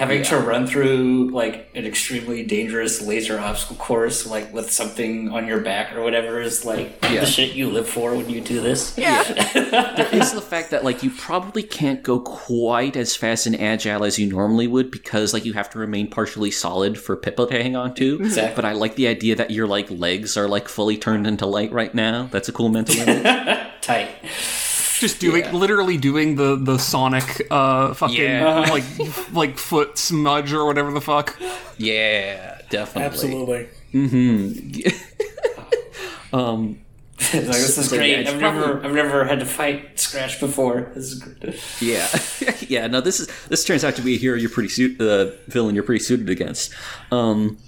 having to run through like an extremely dangerous laser obstacle course, like with something on your back or whatever is like Yeah. the shit you live for when you do this. Yeah. is the fact that like you probably can't go quite as fast and agile as you normally would because like you have to remain partially solid for Pippa to hang on to. Exactly. But I like the idea that your like legs are like fully turned into light right now. That's a cool mental image. Tight. Just doing literally doing the the Sonic uh fucking Yeah. like like foot smudge or whatever the fuck. yeah, definitely. Absolutely. Um, like, this is So, great. it's I've probably- never, I've never had to fight Scratch before. This is great. yeah, yeah. No, this is this turns out to be a hero you're pretty suit uh, villain you're pretty suited against. Um,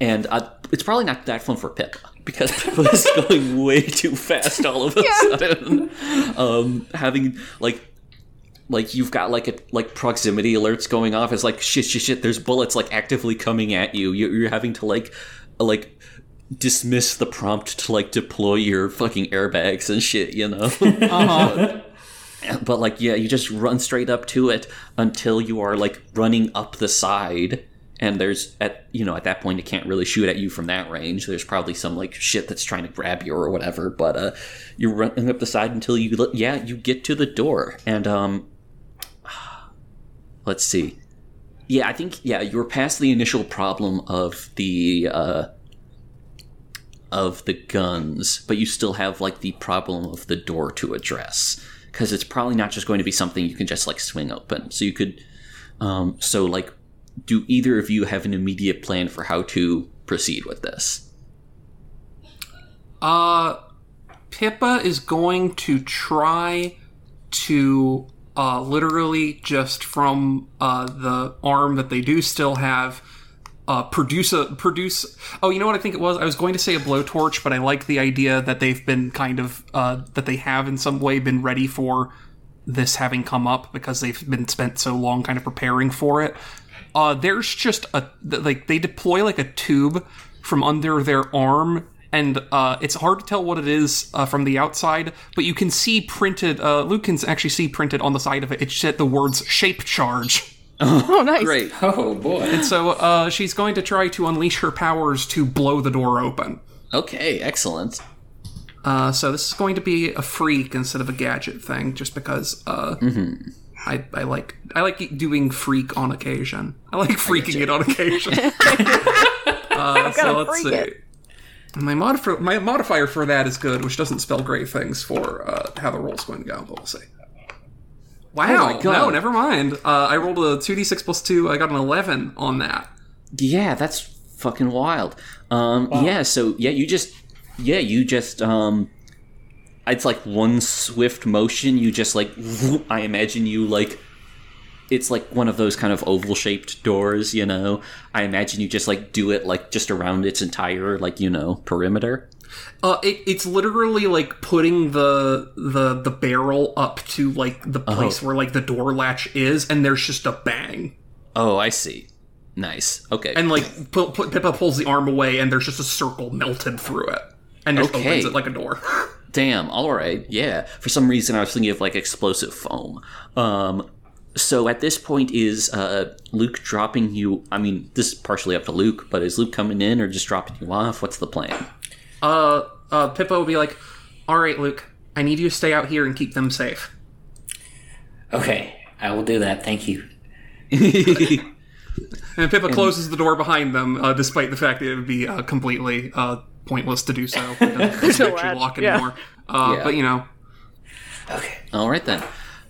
and uh, it's probably not that fun for Pippa because Pippa is going way too fast all of a sudden. Um, having like like you've got like a like proximity alerts going off. It's like shit, shit, shit. There's bullets like actively coming at you. You're, you're having to like like dismiss the prompt to like deploy your fucking airbags and shit. You know. Uh-huh. but like yeah you just run straight up to it until you are like running up the side and there's at you know at that point it can't really shoot at you from that range. There's probably some like shit that's trying to grab you or whatever but uh you're running up the side until you yeah you get to the door. And um let's see. Yeah i think yeah you're past the initial problem of the uh of the guns, but you still have like the problem of the door to address. Because it's probably not just going to be something you can just like swing open. So you could, um, so like, do either of you have an immediate plan for how to proceed with this? Uh, Pippa is going to try to uh, literally just from uh, the arm that they do still have. Uh, produce a produce. Oh, you know what I think it was. I was going to say a blowtorch, but I like the idea that they've been kind of uh, that they have in some way been ready for this having come up because they've been spent so long kind of preparing for it. Uh, there's just a like they deploy like a tube from under their arm, and uh, it's hard to tell what it is uh, from the outside, but you can see printed. Uh, Luke can actually see printed on the side of it. It said the words "shape charge." Oh, nice. Great. Oh boy. And so uh, she's going to try to unleash her powers to blow the door open. Okay, excellent. Uh, so this is going to be a freak instead of a gadget thing, just because uh, I, I like I like doing freak on occasion. I like freaking it on occasion. uh, so gotta let's freak see. it. My modifier my modifier for that is good, which doesn't spell great things for uh, how the roll's going to go. But we'll see. Wow! my God. No, never mind. Uh, I rolled a two d six plus two. I got an eleven on that. Yeah, that's fucking wild. Um, yeah, so yeah, you just yeah, you just um, it's like one swift motion. You just like I imagine you like it's like one of those kind of oval shaped doors, you know. I imagine you just like do it like just around its entire like you know perimeter. Uh, it, it's literally like putting the the the barrel up to like the place where like the door latch is, and there's just a bang, Oh, I see. Nice. Okay. and like pu- pu- Pippa pulls the arm away, and there's just a circle melted through it, and just Okay. opens it like a door. Damn. All right. Yeah. For some reason, I was thinking of like explosive foam. Um. So at this point, is uh, Luke dropping you? I mean, this is partially up to Luke, but is Luke coming in or just dropping you off? What's the plan? uh, uh, Pippa will be like, "All right, Luke, I need you to stay out here and keep them safe." Okay, I will do that. Thank you. And Pippa closes the door behind them, uh, despite the fact that it would be uh, completely uh, pointless to do so. It doesn't, doesn't actually latch, yeah. anymore. Uh, Yeah. But you know, Okay. All right then.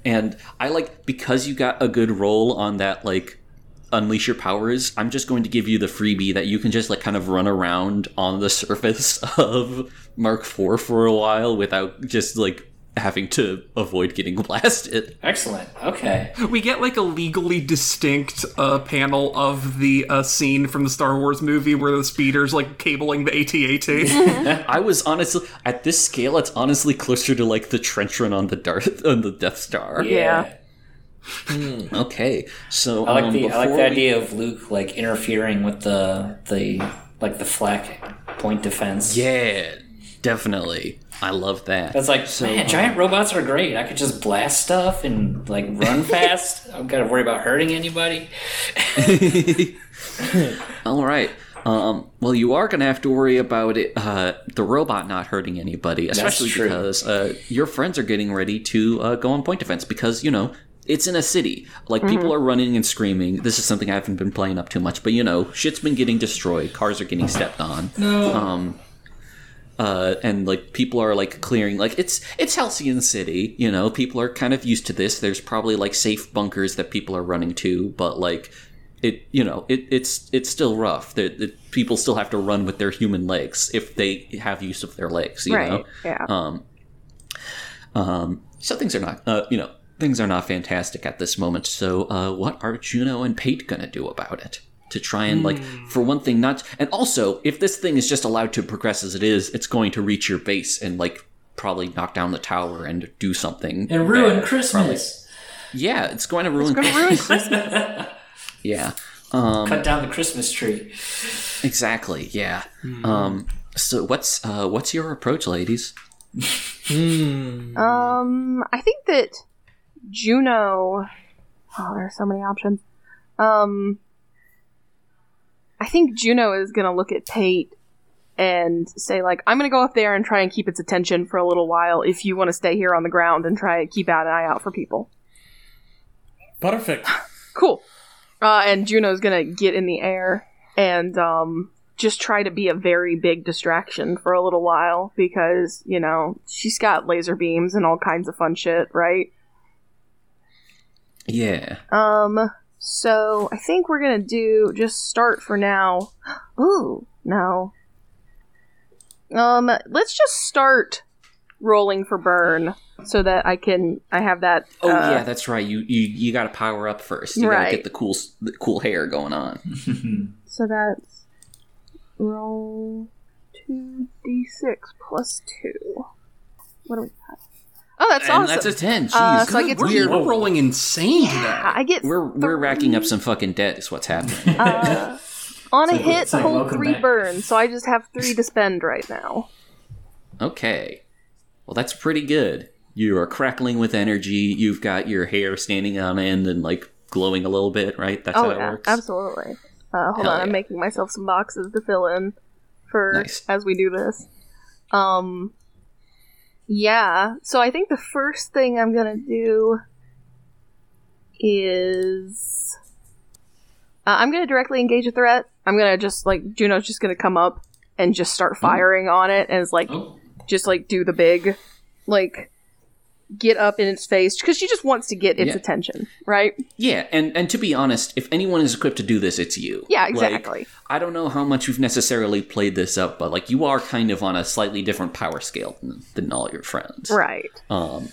And I like because you got a good roll on that like unleash your powers. I'm just going to give you the freebie that you can just like kind of run around on the surface of Mark IV for a while without just like having to avoid getting blasted. Excellent. Okay. we get like a legally distinct uh, panel of the uh, scene from the Star Wars movie where the speeder's like cabling the AT-AT. I was honestly at this scale. It's honestly closer to like the trench run on the Darth on the Death Star. Yeah. Okay, so I like um, the I like before the we- idea of Luke like interfering with the the like the flak point defense. Yeah, definitely. I love that. That's like, man, giant robots are great. I could just blast stuff and like run fast. I don't gotta worry about hurting anybody. All right. Um, well, you are going to have to worry about it, uh, the robot not hurting anybody, especially because uh, your friends are getting ready to uh, go on point defense because, you know, it's in a city. Like, people are running and screaming. This is something I haven't been playing up too much, but, you know, shit's been getting destroyed. Cars are getting stepped on. No. Um, uh, and like people are like clearing like it's it's Halcyon City, you know. People are kind of used to this. There's probably like safe bunkers that people are running to, but like it you know it, it's it's still rough. The people still have to run with their human legs if they have use of their legs. You right. know. Yeah. Um, um, so things are not, uh, you know, things are not fantastic at this moment. So, uh, what are Juno and Pate gonna do about it? To try and like, for one thing, not, and also, if this thing is just allowed to progress as it is, it's going to reach your base and like probably knock down the tower and do something And ruin bad. Christmas. Yeah, it's going to ruin. Gonna ruin Christmas. yeah, um, Cut down the Christmas tree. exactly. Yeah. Um, so what's uh, what's your approach, ladies? Hmm. Um, I think that Juno. Oh, there are so many options. Um, I think Juno is gonna look at Pate and say like, "I'm gonna go up there and try and keep its attention for a little while. If you want to stay here on the ground and try and keep out an eye out for people." Perfect. Cool. Uh, and Juno's gonna get in the air and um, just try to be a very big distraction for a little while because you know she's got laser beams and all kinds of fun shit, right? Yeah. Um, so I think we're gonna do just start for now. Ooh, no. Um, let's just start rolling for burn so that I can I have that. Oh uh, yeah, that's right. You you you got to power up first. You got to get the cool the cool hair going on. So that's roll two d six plus two. What do we got? Oh, that's and awesome. that's a ten. Jeez, Uh, so I get We're, we're rolling insane yeah, today. I get we're we're racking up some fucking debt. Is what's happening. uh, on a like- hit. like hold three back. burns, so I just have three to spend right now. okay, well that's pretty good. You are crackling with energy. You've got your hair standing on end and like glowing a little bit, right? That's oh how it yeah, works. absolutely. Uh, hold Hell on, I'm making myself some boxes to fill in for Nice. as we do this. Um, yeah. So I think the first thing I'm gonna do is uh, I'm gonna directly engage a threat. I'm gonna just like Juno's just gonna come up and just start firing on it, and it's like Oh. just like do the big like get up in its face because she just wants to get its Yeah. attention, right? Yeah, and and to be honest, if anyone is equipped to do this, it's you. Yeah, Like, exactly. I don't know how much you've necessarily played this up, but like you are kind of on a slightly different power scale than, than all your friends. right. Um,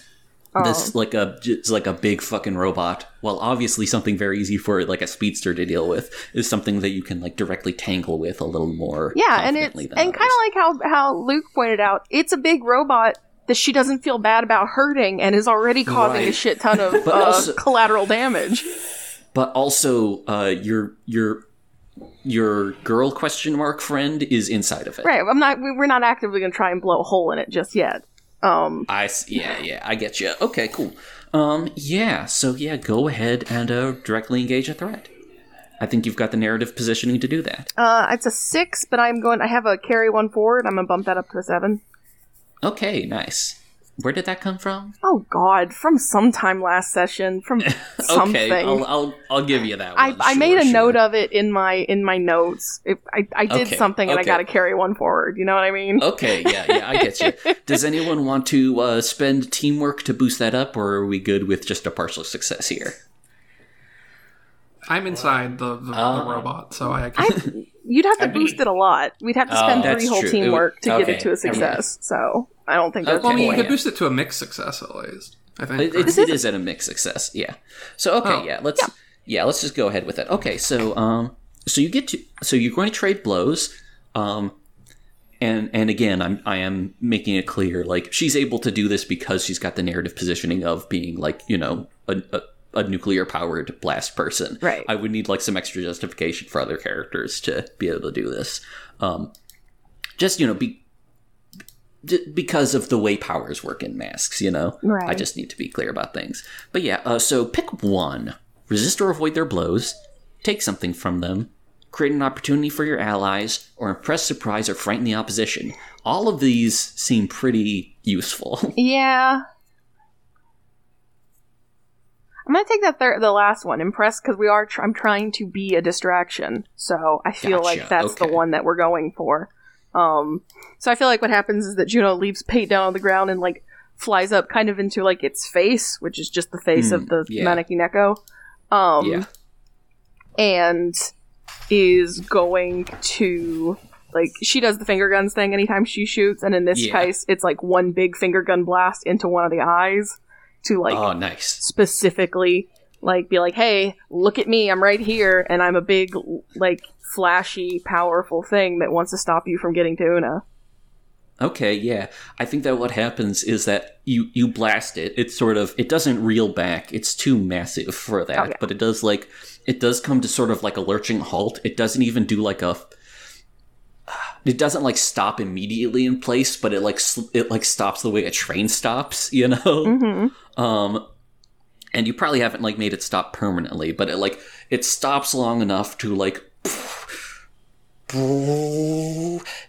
Um, this like a just like a big fucking robot. Well, obviously something very easy for like a speedster to deal with is something that you can like directly tangle with a little more. Yeah, and it's confidently and kind of like how how Luke pointed out, it's a big robot that she doesn't feel bad about hurting and is already causing a shit ton of uh, also- collateral damage. but also uh, your your your girl question mark friend is inside of it. Right. I'm not. we- We're not actively going to try and blow a hole in it just yet. Um. I yeah yeah I get you. Okay, cool. Um yeah, so yeah, go ahead and uh, directly engage a threat. I think you've got the narrative positioning to do that. Uh. It's a six, but I'm going. I have a carry one forward. I'm gonna bump that up to a seven. Okay, nice. Where did that come from? Oh God! From sometime last session, from something. Okay, I'll, I'll I'll give you that I, one. I Sure, made a sure. note of it in my in my notes. It, I I did Okay, something and I got to carry one forward. You know what I mean? Okay, yeah, yeah, I get you. Does anyone want to uh, spend teamwork to boost that up, or are we good with just a partial success here? I'm inside the, the, Uh, the robot, so I I, can. you'd have to I'd be- boost it a lot. We'd have to Oh, spend that's three whole true. It would- teamwork to get it to a okay. success. So I don't think that's Okay. well, I mean, you well, could boost it to a mixed success at least. I think. It, right? it's, it is at a mixed success, yeah. So okay, Oh. yeah, let's yeah. let's just go ahead with it. Okay, so um, so you get to so you're going to trade blows, um, and and again, I'm I am making it clear like she's able to do this because she's got the narrative positioning of being like you know a. a a nuclear powered blast person. Right. I would need like some extra justification for other characters to be able to do this. Um, just you know, be j- because of the way powers work in masks, you know. Right. I just need to be clear about things. But yeah, uh, so pick one: resist or avoid their blows, take something from them, create an opportunity for your allies, or impress, surprise, or frighten the opposition. All of these seem pretty useful. Yeah. I'm gonna take that third, the last one, impress, because we are. Tr- I'm trying to be a distraction, so I feel like Gotcha, that's the one that we're going for. Um, so I feel like what happens is that Juno leaves Pate down on the ground and like flies up, kind of into like its face, which is just the face Hmm, of the yeah. Maneki Neko. Um, yeah. and is going to like she does the finger guns thing anytime she shoots, and in this Yeah. case, it's like one big finger gun blast into one of the eyes to like oh, nice. specifically like be like hey look at me i'm right here and i'm a big like flashy powerful thing that wants to stop you from getting to una Okay, yeah. I think that what happens is that you you blast it. It sort of it doesn't reel back. It's too massive for that. Okay. But it does like it does come to sort of like a lurching halt. It doesn't even do like a it doesn't like stop immediately in place, but it like sl- it like stops the way a train stops, you know? mm-hmm. Um, and you probably haven't like made it stop permanently, but it like it stops long enough to like,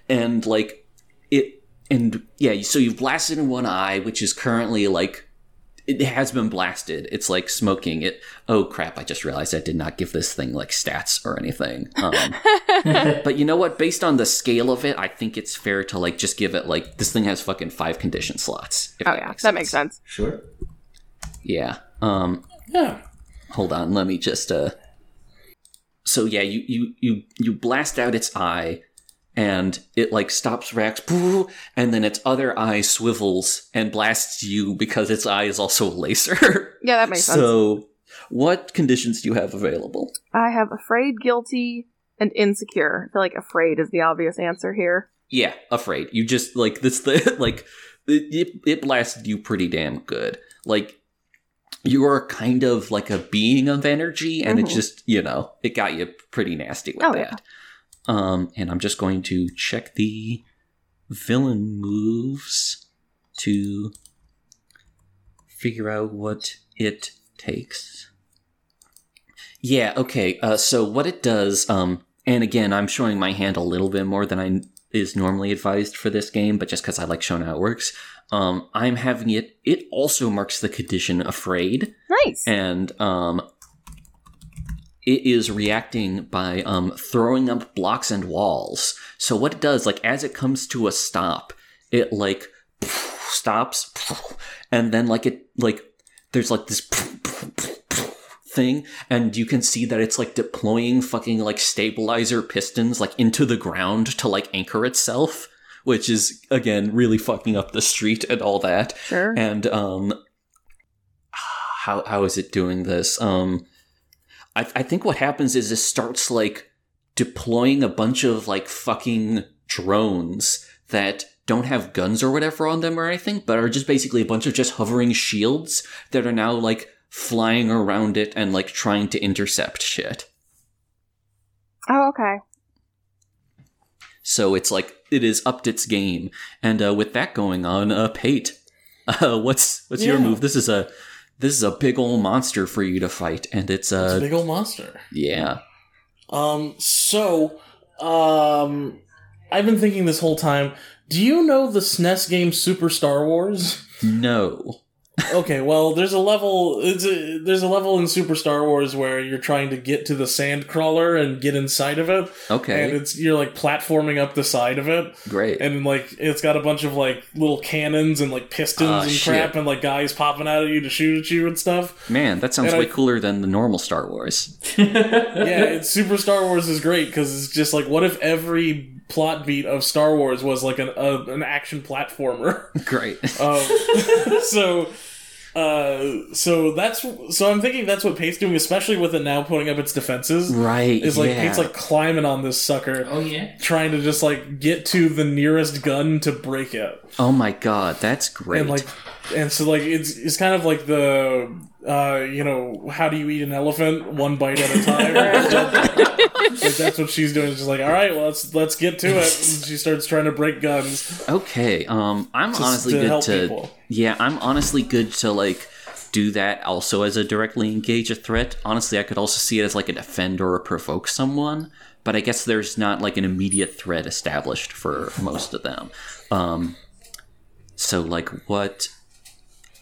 and like it and yeah. So you've blasted in one eye, which is currently like it has been blasted. It's like smoking. It. Oh crap! I just realized I did not give this thing like stats or anything. Um, but you know what? Based on the scale of it, I think it's fair to like just give it like this thing has fucking five condition slots. if oh yeah that makes sense Sure. Yeah. Um. Yeah. hold on let me just uh so yeah you you you you blast out its eye and it like stops Rax, and then its other eye swivels and blasts you because its eye is also a laser. yeah that makes sense so, what conditions do you have available? i have afraid guilty and insecure i feel like afraid is the obvious answer here Yeah, afraid. You just like this. The like it, it, it blasted you pretty damn good. Like you are kind of like a being of energy, and it Mhm. just you know it got you pretty nasty with Oh, yeah. that. Um, and I'm just going to check the villain moves to figure out what it takes. Yeah, okay. Uh, so what it does, um, and again, I'm showing my hand a little bit more than I is normally advised for this game, but just because I like showing how it works, um, I'm having it. It also marks the condition afraid, nice and um, it is reacting by um, throwing up blocks and walls. So what it does, like as it comes to a stop, it like stops, and then like it like there's like this thing, and you can see that it's like deploying fucking like stabilizer pistons like into the ground to like anchor itself, which is again really fucking up the street and all that. sure And um, how how is it doing this? Um, I I think what happens is it starts like deploying a bunch of like fucking drones that don't have guns or whatever on them or anything, but are just basically a bunch of just hovering shields that are now like flying around it and like trying to intercept shit. oh okay So it's like it is upped its game, and uh, with that going on, uh, Pate, uh, what's what's your move? This is a this is a big old monster for you to fight, and it's It's a uh big old monster. yeah Um, so, um, I've been thinking this whole time. Do you know the SNES game Super Star Wars? no okay, well, there's a level. It's a, there's a level in Super Star Wars where you're trying to get to the sand crawler and get inside of it, Okay, and it's you're like platforming up the side of it, great and like it's got a bunch of like little cannons and like pistons Ah, and shit. crap, and like guys popping out at you to shoot at you and stuff. man that sounds and way I- cooler than the normal Star Wars yeah, it's Super Star Wars is great because it's just like, what if every plot beat of Star Wars was like an uh, an action platformer? great um, so, uh, so that's so I'm thinking that's what Pate's doing, especially with it now putting up its defenses. right Is like yeah. Pate's like climbing on this sucker, Oh yeah. trying to just like get to the nearest gun to break it, oh my god that's great and like, and so like it's it's kind of like the. Uh, you know, how do you eat an elephant? One bite at a time. like that's what she's doing. She's like, all right, well, let's let's get to it. And she starts trying to break guns. okay um I'm Just honestly to good help to people. yeah I'm honestly good to like do that also as a directly engage a threat honestly I could also see it as like a defend or a provoke someone but I guess there's not like an immediate threat established for most of them um so like what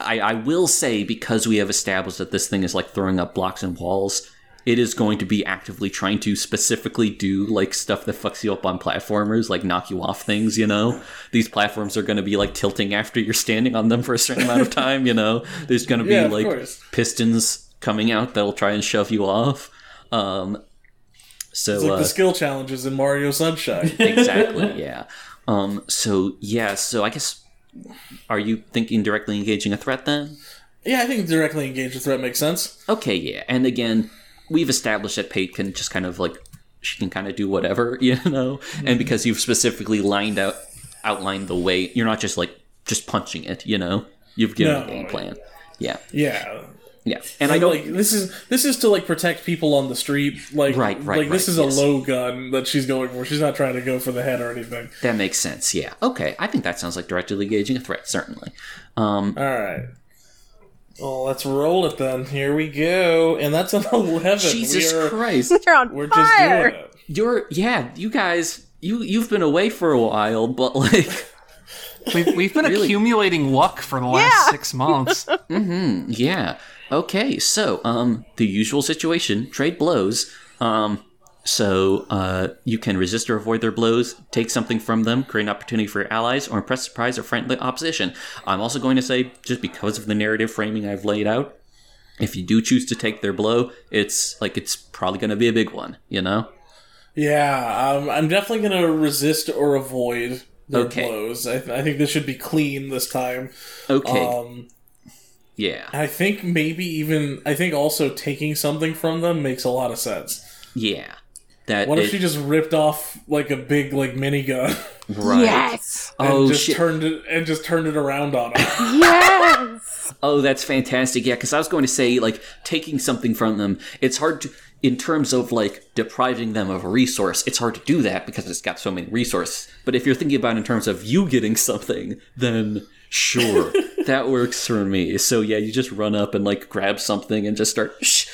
I, I will say because we have established that this thing is like throwing up blocks and walls it is going to be actively trying to specifically do like stuff that fucks you up on platformers like knock you off things you know these platforms are going to be like tilting after you're standing on them for a certain amount of time you know there's going to be Yeah, like course. pistons coming out that'll try and shove you off um So It's like uh, the skill challenges in Mario Sunshine. exactly, yeah. Um, so yeah, so I guess are you thinking directly engaging a threat then? yeah, I think directly engage a threat makes sense. Okay, yeah. And again, we've established that Pate can just kind of like she can kind of do whatever, you know. And mm-hmm. because you've specifically lined out outlined the way, you're not just like just punching it, you know. You've given No. a game plan. Yeah, Yeah. Yeah. And I I don't like this is this is to like protect people on the street. Like Right, right, like this right, is yes. a low gun that she's going for. She's not trying to go for the head or anything. that makes sense. Yeah. Okay. I think that sounds like directly gauging a threat. Certainly. Um, All right. Well, let's roll it then. Here we go, and that's an eleven. Jesus we are, Christ. You're on We're just fire. doing it. You're yeah. You guys. You you've been away for a while, but like. We've, we've been Really? accumulating luck for the last Yeah. six months. Yeah. Okay. So, um, the usual situation: trade blows. Um, so uh, you can resist or avoid their blows, take something from them, create an opportunity for your allies, or impress, surprise, or friendly opposition. I'm also going to say, just because of the narrative framing I've laid out, if you do choose to take their blow, it's like it's probably going to be a big one. You know. Yeah, um, I'm definitely gonna resist or avoid their Okay. blows. I, I think this should be clean this time. Okay. Um, yeah. I think maybe even I think also taking something from them makes a lot of sense. Yeah. That. What if it- she just ripped off like a big like minigun right. Yes. and Oh just shit. turned it and just turned it around on her? Yes. Oh, that's fantastic. Yeah, because I was going to say, like, taking something from them, it's hard to, in terms of, like, depriving them of a resource, it's hard to do that because it's got so many resources. But if you're thinking about it in terms of you getting something, then sure, that works for me. So, yeah, you just run up and, like, grab something and just start, shh.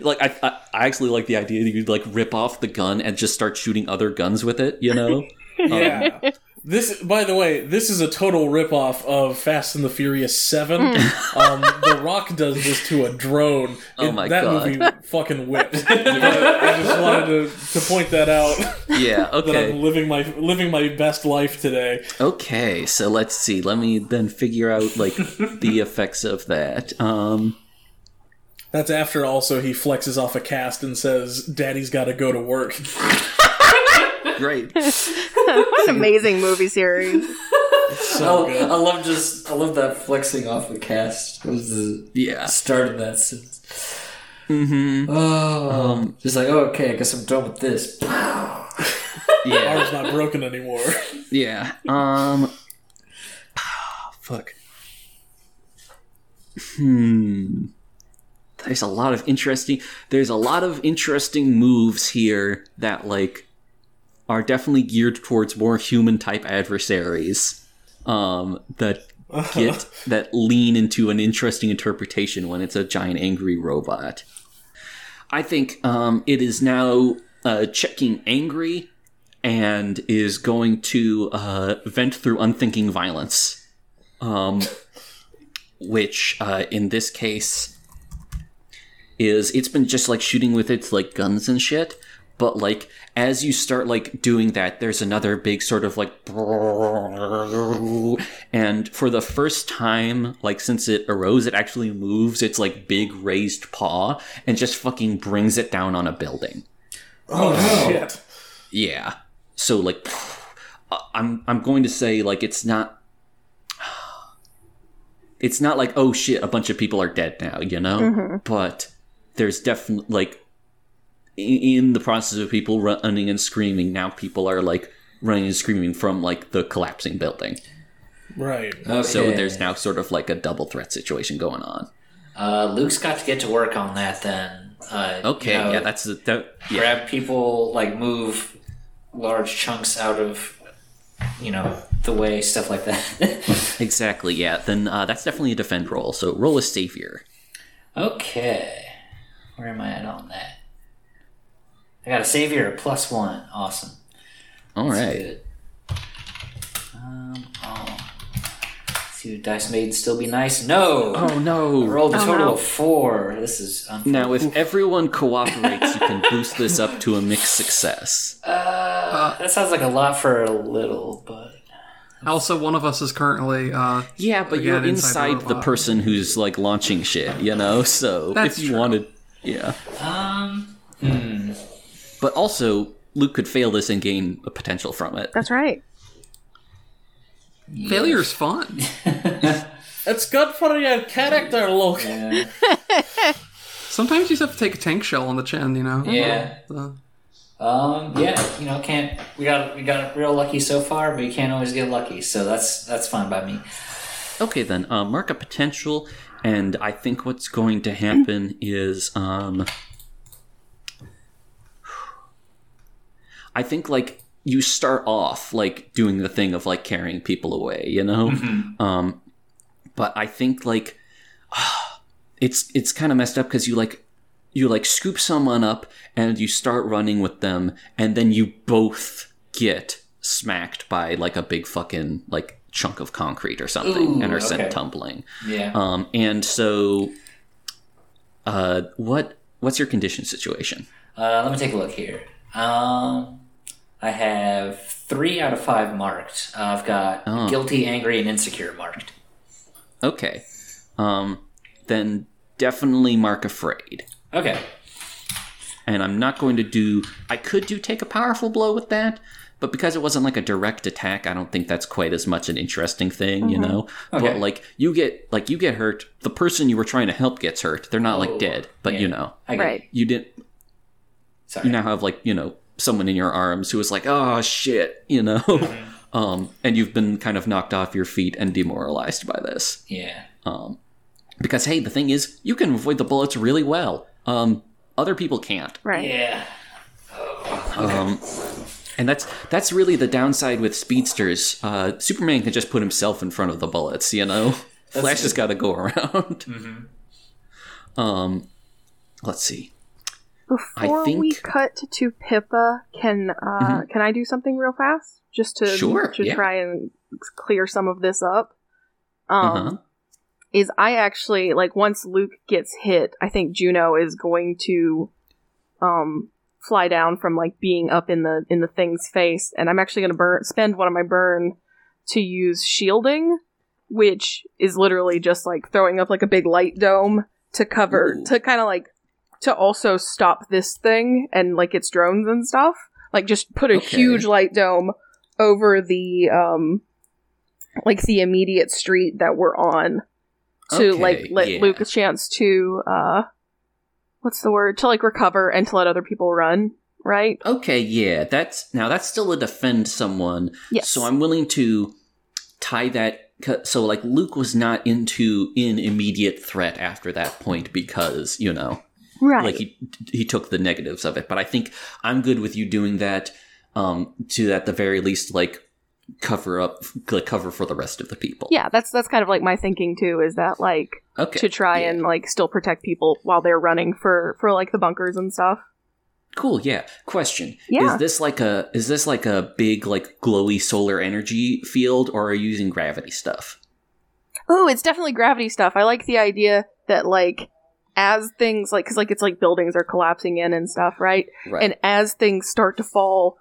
Like, I, I, I actually like the idea that you'd, like, rip off the gun and just start shooting other guns with it, you know? yeah. Um, This, by the way, this is a total ripoff of Fast and the Furious Seven. um, the Rock does this to a drone. Oh It- my that God. movie fucking whipped. I just wanted to, to point that out. Yeah, okay. that. I'm living my living my best life today. Okay, so let's see. Let me then figure out like the effects of that. Um That's after also he flexes off a cast and says, "Daddy's got to go to work." great. what an Amazing movie series. So I, good. I love just I love that flexing off the cast. It was the Yeah. start of that sentence. Mm-hmm. Oh, um, just like oh, okay, I guess I'm done with this. Yeah. Arm's not broken anymore. Yeah. Um fuck. Hmm. There's a lot of interesting there's a lot of interesting moves here that like are definitely geared towards more human type adversaries. Um that get that lean into an interesting interpretation when it's a giant angry robot. I think um, it is now uh, checking angry and is going to uh, vent through unthinking violence, um, which uh, in this case is it's been just like shooting with its like guns and shit. But like as you start like doing that, there's another big sort of like, and for the first time, like since it arose, it actually moves its like big raised paw and just fucking brings it down on a building. Oh, oh shit! Yeah. So like uh, I'm I'm going to say like it's not it's not like oh shit a bunch of people are dead now, you know? Mm-hmm. But there's definitely like i- in the process of people running and screaming, now people are like running and screaming from like the collapsing building. Right. So there's now sort of like a double threat situation going on. Uh, Luke's got to get to work on that then. Uh, Okay, you know, yeah, that's the that, yeah. grab people, like move large chunks out of, you know, the way, stuff like that. Exactly, yeah. Then uh, that's definitely a defend roll. So roll a savior. okay, where am I at on that? I got a savior plus one. Awesome. All right. Good. Um, oh. See, Dice Maiden still be nice? No. Oh no. I rolled a Oh, total no. of four. This is unfair. Now, if everyone cooperates, you can boost this up to a mixed success. Uh, that sounds like a lot for a little, but Also, one of us is currently. Uh, Yeah, but Again, you're inside the inside the person who's like launching shit, you know. So That's if you true. wanted, yeah. um, hmm. But also Luke could fail this and gain a potential from it. That's right. Failure's fun. It's good for your character, Luke. Yeah. Sometimes you just have to take a tank shell on the chin, you know? yeah. Uh, Um, yeah, you know, can't we got we got real lucky so far, but you can't always get lucky, so that's that's fine by me. Okay, then uh, mark a potential, and I think what's going to happen is, um, I think like you start off like doing the thing of like carrying people away, you know, um, but I think like it's it's kind of messed up because you like you like scoop someone up and you start running with them, and then you both get smacked by like a big fucking like chunk of concrete or something Ooh, and are sent okay. tumbling. Yeah. Um, and so, uh, what what's your condition situation? Uh, let me take a look here. Um, I have three out of five marked. I've got Oh. guilty, angry, and insecure marked. Okay, um, then definitely mark afraid. Okay. And I'm not going to do. I could do take a powerful blow with that, but because it wasn't like a direct attack, I don't think that's quite as much an interesting thing, you know. Okay. But like you get like you get hurt, the person you were trying to help gets hurt. They're not Oh, like dead, but yeah. you know, I get it. Right. you didn't. Sorry. you now have like you know someone in your arms who is like oh shit you know? Um and you've been kind of knocked off your feet and demoralized by this. Yeah. um because hey the thing is you can avoid the bullets really well. Um other people can't. Right. Yeah. um and that's that's really the downside with speedsters. Uh superman can just put himself in front of the bullets you know? Flash has got to go around. Um let's see Before we think- cut to Pipa, can uh, can I do something real fast just to Sure, to yeah. try and clear some of this up? Um, uh-huh is I actually like once Luke gets hit, I think Juno is going to um fly down from like being up in the in the thing's face, and I'm actually going to burn spend one of my burn to use shielding, which is literally just like throwing up like a big light dome to cover Ooh. to kind of like to also stop this thing and like its drones and stuff. Like just put a Okay. huge light dome over the um like the immediate street that we're on to Okay, like let yeah. Luke a chance to uh what's the word to like recover and to let other people run right Okay, yeah, that's now that's still a defend someone. yes So I'm willing to tie that. So like Luke was not into in immediate threat after that point because you know right like he he took the negatives of it. But I think I'm good with you doing that. Um, to at the very least like cover up like cover for the rest of the people. yeah that's that's kind of like my thinking too is that like Okay. to try yeah. and like still protect people while they're running for for like the bunkers and stuff Cool, yeah. Question. Yeah. Is this like a is this like a big like glowy solar energy field or are you using gravity stuff? oh it's definitely gravity stuff i like the idea that like as things like because like it's like buildings are collapsing in and stuff right Right. and as things start to fall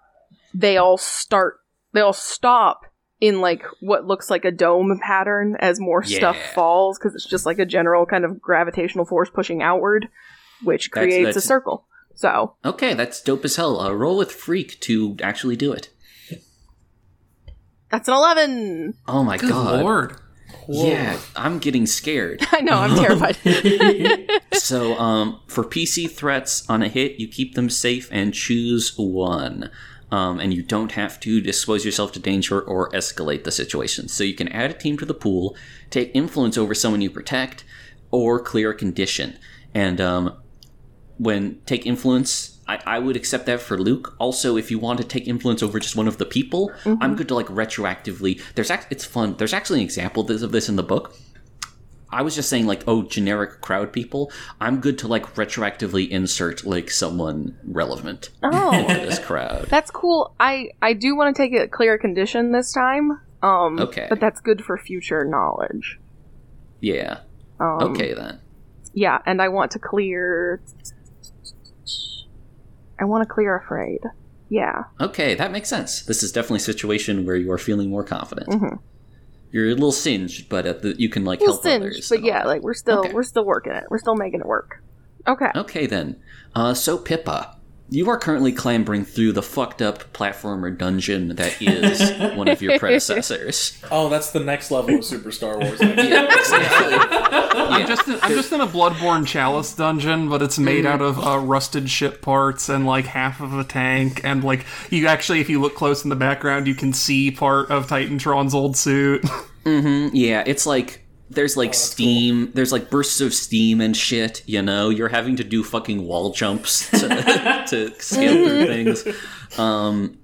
they all start they all stop in like what looks like a dome pattern as more stuff falls because it's just like a general kind of gravitational force pushing outward which That's- creates that's- a circle so Okay, that's dope as hell. Uh, roll with freak to actually do it. that's an 11 Oh my good god. lord. Yeah, I'm getting scared. i know i'm terrified so, um, for PC threats on a hit, you keep them safe and choose one. Um, and you don't have to expose yourself to danger or escalate the situation. So you can add a team to the pool, take influence over someone you protect, or clear a condition. And um, when take influence, I, I would accept that for Luke. Also, if you want to take influence over just one of the people, I'm good to like retroactively. There's act- it's fun. There's actually an example of this- of this in the book. I was just saying like, oh, generic crowd people. I'm good to like retroactively insert like someone relevant oh into this crowd. that's cool i i do want to take a clear condition this time um Okay. but that's good for future knowledge Yeah. um, Okay then. Yeah, and I want to clear. I want to clear afraid. Yeah. Okay, that makes sense. This is definitely a situation where you are feeling more confident. Mhm. You're a little singed, but at the, you can like help singe, others. but yeah, like we're still Okay. we're still working it. We're still making it work. Okay. Okay then. Uh, so Pipa, you are currently clambering through the fucked up platformer dungeon that is one of your predecessors. Oh, that's the next level of Super Star Wars. actually. I'm just in, I'm just in a Bloodborne Chalice dungeon, but it's made out of uh, rusted ship parts and like half of a tank, and like you actually, if you look close in the background, you can see part of Titantron's old suit. Yeah, it's like there's like steam, there's like bursts of steam and shit. You know, you're having to do fucking wall jumps to, to scale through things. Um,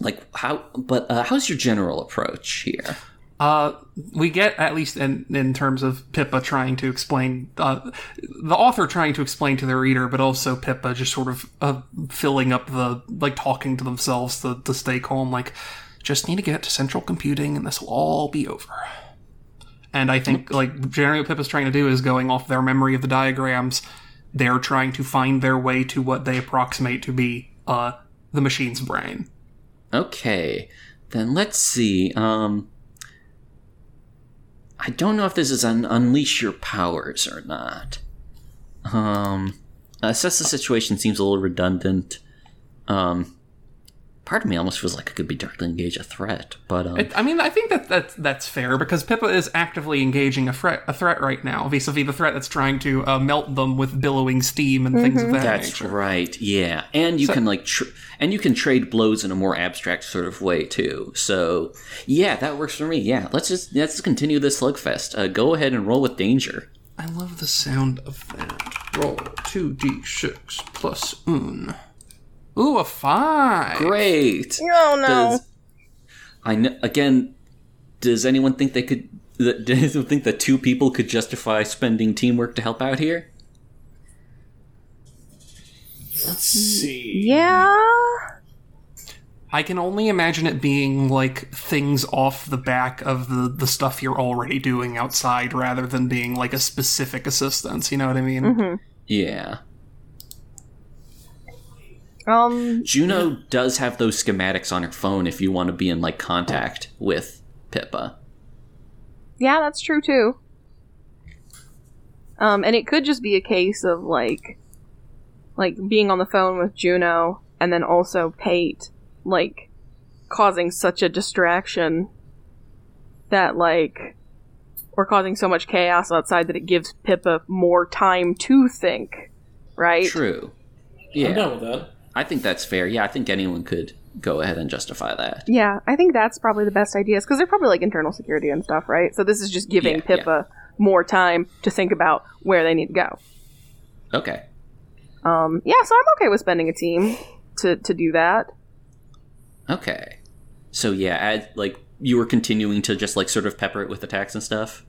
like how? But uh, how's your general approach here? Uh, we get at least in in terms of Pipa trying to explain, uh, the author trying to explain to the reader, but also Pipa just sort of uh, filling up the like talking to themselves to, to stay calm. Like, just need to get to central computing, and this will all be over. And I think like generally what Pipa's trying to do is going off their memory of the diagrams. They're trying to find their way to what they approximate to be uh, the machine's brain. Okay, then let's see. Um, I don't know if this is an unleash your powers or not. Um, assess the situation seems a little redundant. Um, part of me almost feels like it could be directly engage a threat, but um, It, I mean, I think that that's, that's fair because Pipa is actively engaging a threat a threat right now, vis-a-vis the threat that's trying to uh, melt them with billowing steam and things of that That's nature. right. Yeah, and you can like, tr- and you can trade blows in a more abstract sort of way too. So yeah, that works for me. Yeah, let's just let's continue this slugfest. Uh, go ahead and roll with danger. I love the sound of that. Roll two d6 plus un. Ooh, a five. Great. Oh no. Does I know again? Does anyone think they could? Does anyone think that two people could justify spending teamwork to help out here? Let's see. yeah. I can only imagine it being like things off the back of the, the stuff you're already doing outside rather than being like a specific assistance. You know what I mean? Yeah. Um. Juno does have those schematics on her phone if you want to be in like contact with Pipa. Yeah, that's true too. Um, and it could just be a case of like, like being on the phone with Juno, and then also Pate, like, causing such a distraction that like, or causing so much chaos outside that it gives Pipa more time to think, right? True. I'm Yeah, down with that. I think that's fair. Yeah, I think anyone could go ahead and justify that. Yeah, I think that's probably the best ideas because they're probably like internal security and stuff, right? So this is just giving Yeah, Pipa more time to think about where they need to go. Okay. Um, yeah, so I'm okay with spending a team to to do that. Okay. So yeah, add like you were continuing to just like sort of pepper it with attacks and stuff.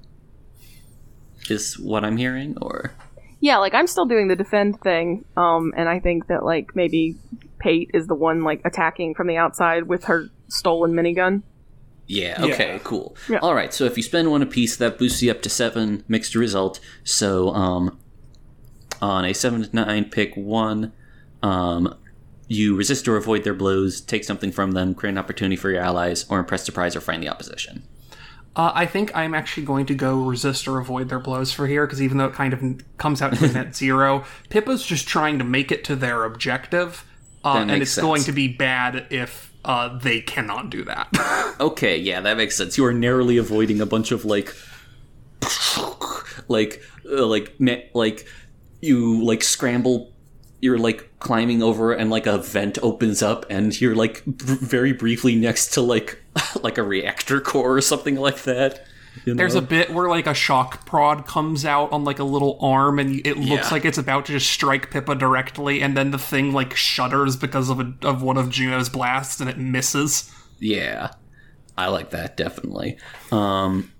Is what I'm hearing, or Yeah, like I'm still doing the defend thing, um, and I think that like maybe Pate is the one like attacking from the outside with her stolen minigun. yeah, Yeah. okay, cool. Yeah. All right, so if you spend one apiece, that boosts you up to seven. Mixed result. So um, on a seven to nine, pick one. Um, you resist or avoid their blows, take something from them, create an opportunity for your allies, or impress, surprise, or find the opposition. Uh, I think I'm actually going to go resist or avoid their blows for here because even though it kind of comes out to net zero, Pipa's just trying to make it to their objective, uh, and it's sense. going to be bad if uh, they cannot do that. Okay, yeah, that makes sense. You are narrowly avoiding a bunch of like, like, uh, like, me- like, you like scramble. You're like climbing over, and like a vent opens up, and you're like br- very briefly next to like, like a reactor core or something like that. you There's a bit where like a shock prod comes out on like a little arm, and it looks Yeah. like it's about to just strike Pipa directly, and then the thing like shudders because of a, of one of Juno's blasts, and it misses. Yeah. I like that definitely. Um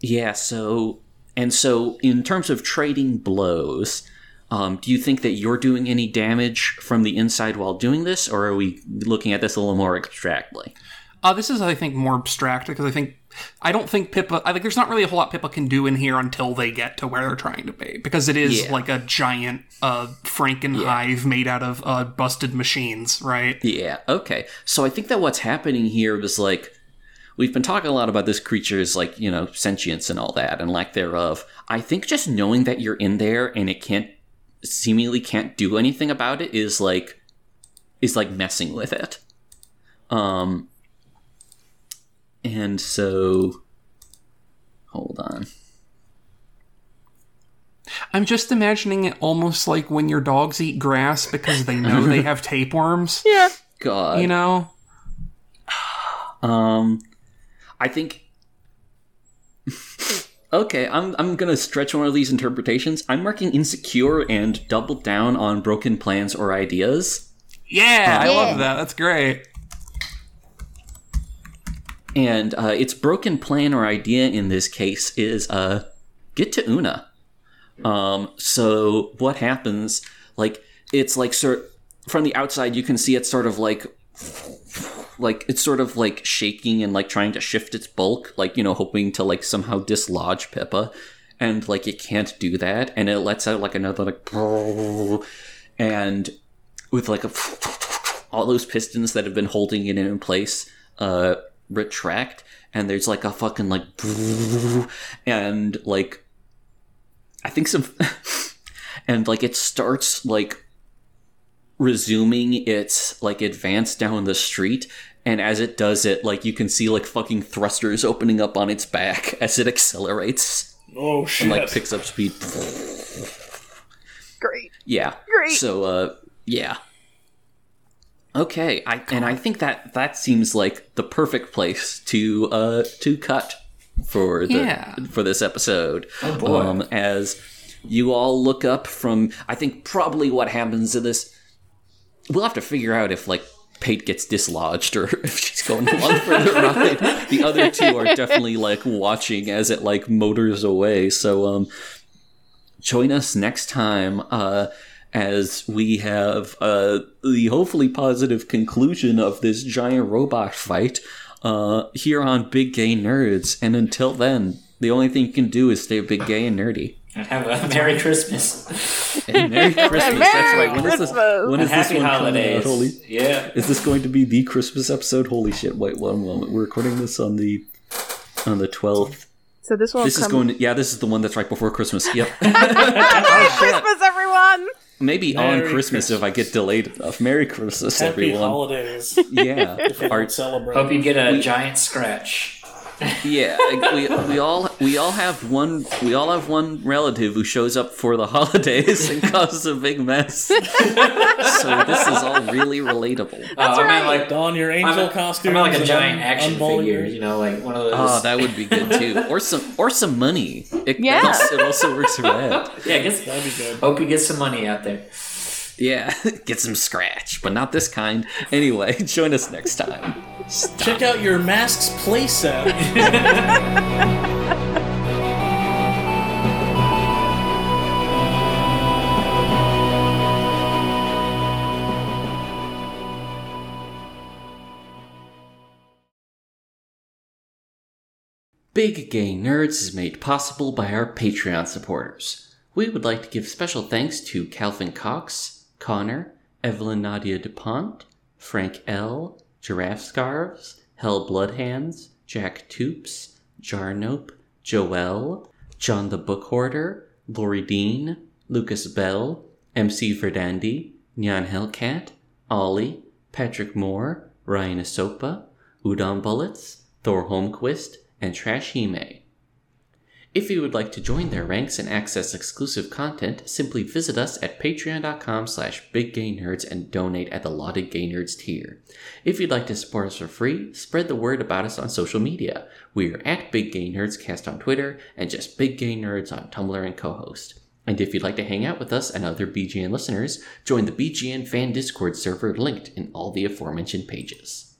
Yeah, so and so in terms of trading blows, um, do you think that you're doing any damage from the inside while doing this, or are we looking at this a little more abstractly? Uh, this is, I think, more abstract because I think I don't think Pipa. I think there's not really a whole lot Pipa can do in here until they get to where they're trying to be because it is Yeah. like a giant uh, Frankenhive made out of uh, busted machines, right? Yeah, okay. So I think that what's happening here is like we've been talking a lot about this creature's like, you know, sentience and all that and lack thereof. I think just knowing that you're in there and it can't seemingly can't do anything about it is like is like messing with it. Um and so hold on. I'm just imagining it almost like when your dogs eat grass because they know they have tapeworms. Yeah. God. You know? Um, I think. okay, I'm I'm gonna stretch one of these interpretations. I'm marking insecure and double down on broken plans or ideas. Yeah, I Yeah. love that. That's great. And uh, its broken plan or idea in this case is uh, get to Una. Um, so what happens? Like it's like sort from the outside, you can see it's sort of like like it's sort of like shaking and like trying to shift its bulk, like you know, hoping to like somehow dislodge Pipa, and like it can't do that, and it lets out like another like and with like a all those pistons that have been holding it in place uh retract and there's like a fucking like and like i think some and like it starts like resuming its like advance down the street and as it does it like you can see like fucking thrusters opening up on its back as it accelerates Oh shit! and like picks up speed Great. yeah Great. so uh yeah okay i and i think that that seems like the perfect place to uh to cut for the Yeah. for this episode Oh, boy. um as you all look up from i think probably what happens in this we'll have to figure out if like Pate gets dislodged or if she's going along for the ride. The other two are definitely like watching as it like motors away. So um join us next time uh as we have uh the hopefully positive conclusion of this giant robot fight uh here on Big Gay Nerds. And until then, the only thing you can do is stay big gay and nerdy. And have a Merry Christmas. And Merry Christmas. That's right. When is this Christmas. when And is this happy one coming out? Holy Yeah. is this going to be the Christmas episode? Holy shit! Wait one moment. We're recording this on the on the twelfth. So this one. This is come. going. To, yeah, this is the one that's right before Christmas. Yep. Merry Christmas, everyone. Maybe on Merry Christmas if I get delayed enough. Merry Christmas, Happy everyone. holidays. Yeah. If you Our- celebrate. Hope you get a giant scratch. Yeah. We, we all we all have one we all have one relative who shows up for the holidays and causes a big mess. so this is all really relatable. Oh, I mean, like Don your angel I'm, costume. I'm like a giant action figure, figure. you know, like one of those. Oh, that would be good too. Or some or some money. It, Yeah. also, it also works for that. yeah, I guess That'd be good. hope you get some money out there. Yeah, get some scratch, but not this kind. Anyway, join us next time. Check out your masks playset. Big Gay Nerds is made possible by our Patreon supporters. We would like to give special thanks to Calvin Cox, Connor, Evelyn Nadia DuPont, Frank L., Giraffe Scarves, Hell Bloodhands, Jack Toops, Jarnope, Joel, John the Book Hoarder, Lori Dean, Lucas Bell, MC Verdandi, Nyan Hellcat, Ollie, Patrick Moore, Ryan Asopa, Udon Bullets, Thor Holmquist, and Trash Hime. If you would like to join their ranks and access exclusive content, simply visit us at patreon.com slash biggaynerds and donate at the lauded gay nerds tier. If you'd like to support us for free, spread the word about us on social media. We are at Big Gay Nerds Cast on Twitter and just Big Gay Nerds on Tumblr and Cohost. And if you'd like to hang out with us and other BGN listeners, join the BGN fan Discord server linked in all the aforementioned pages.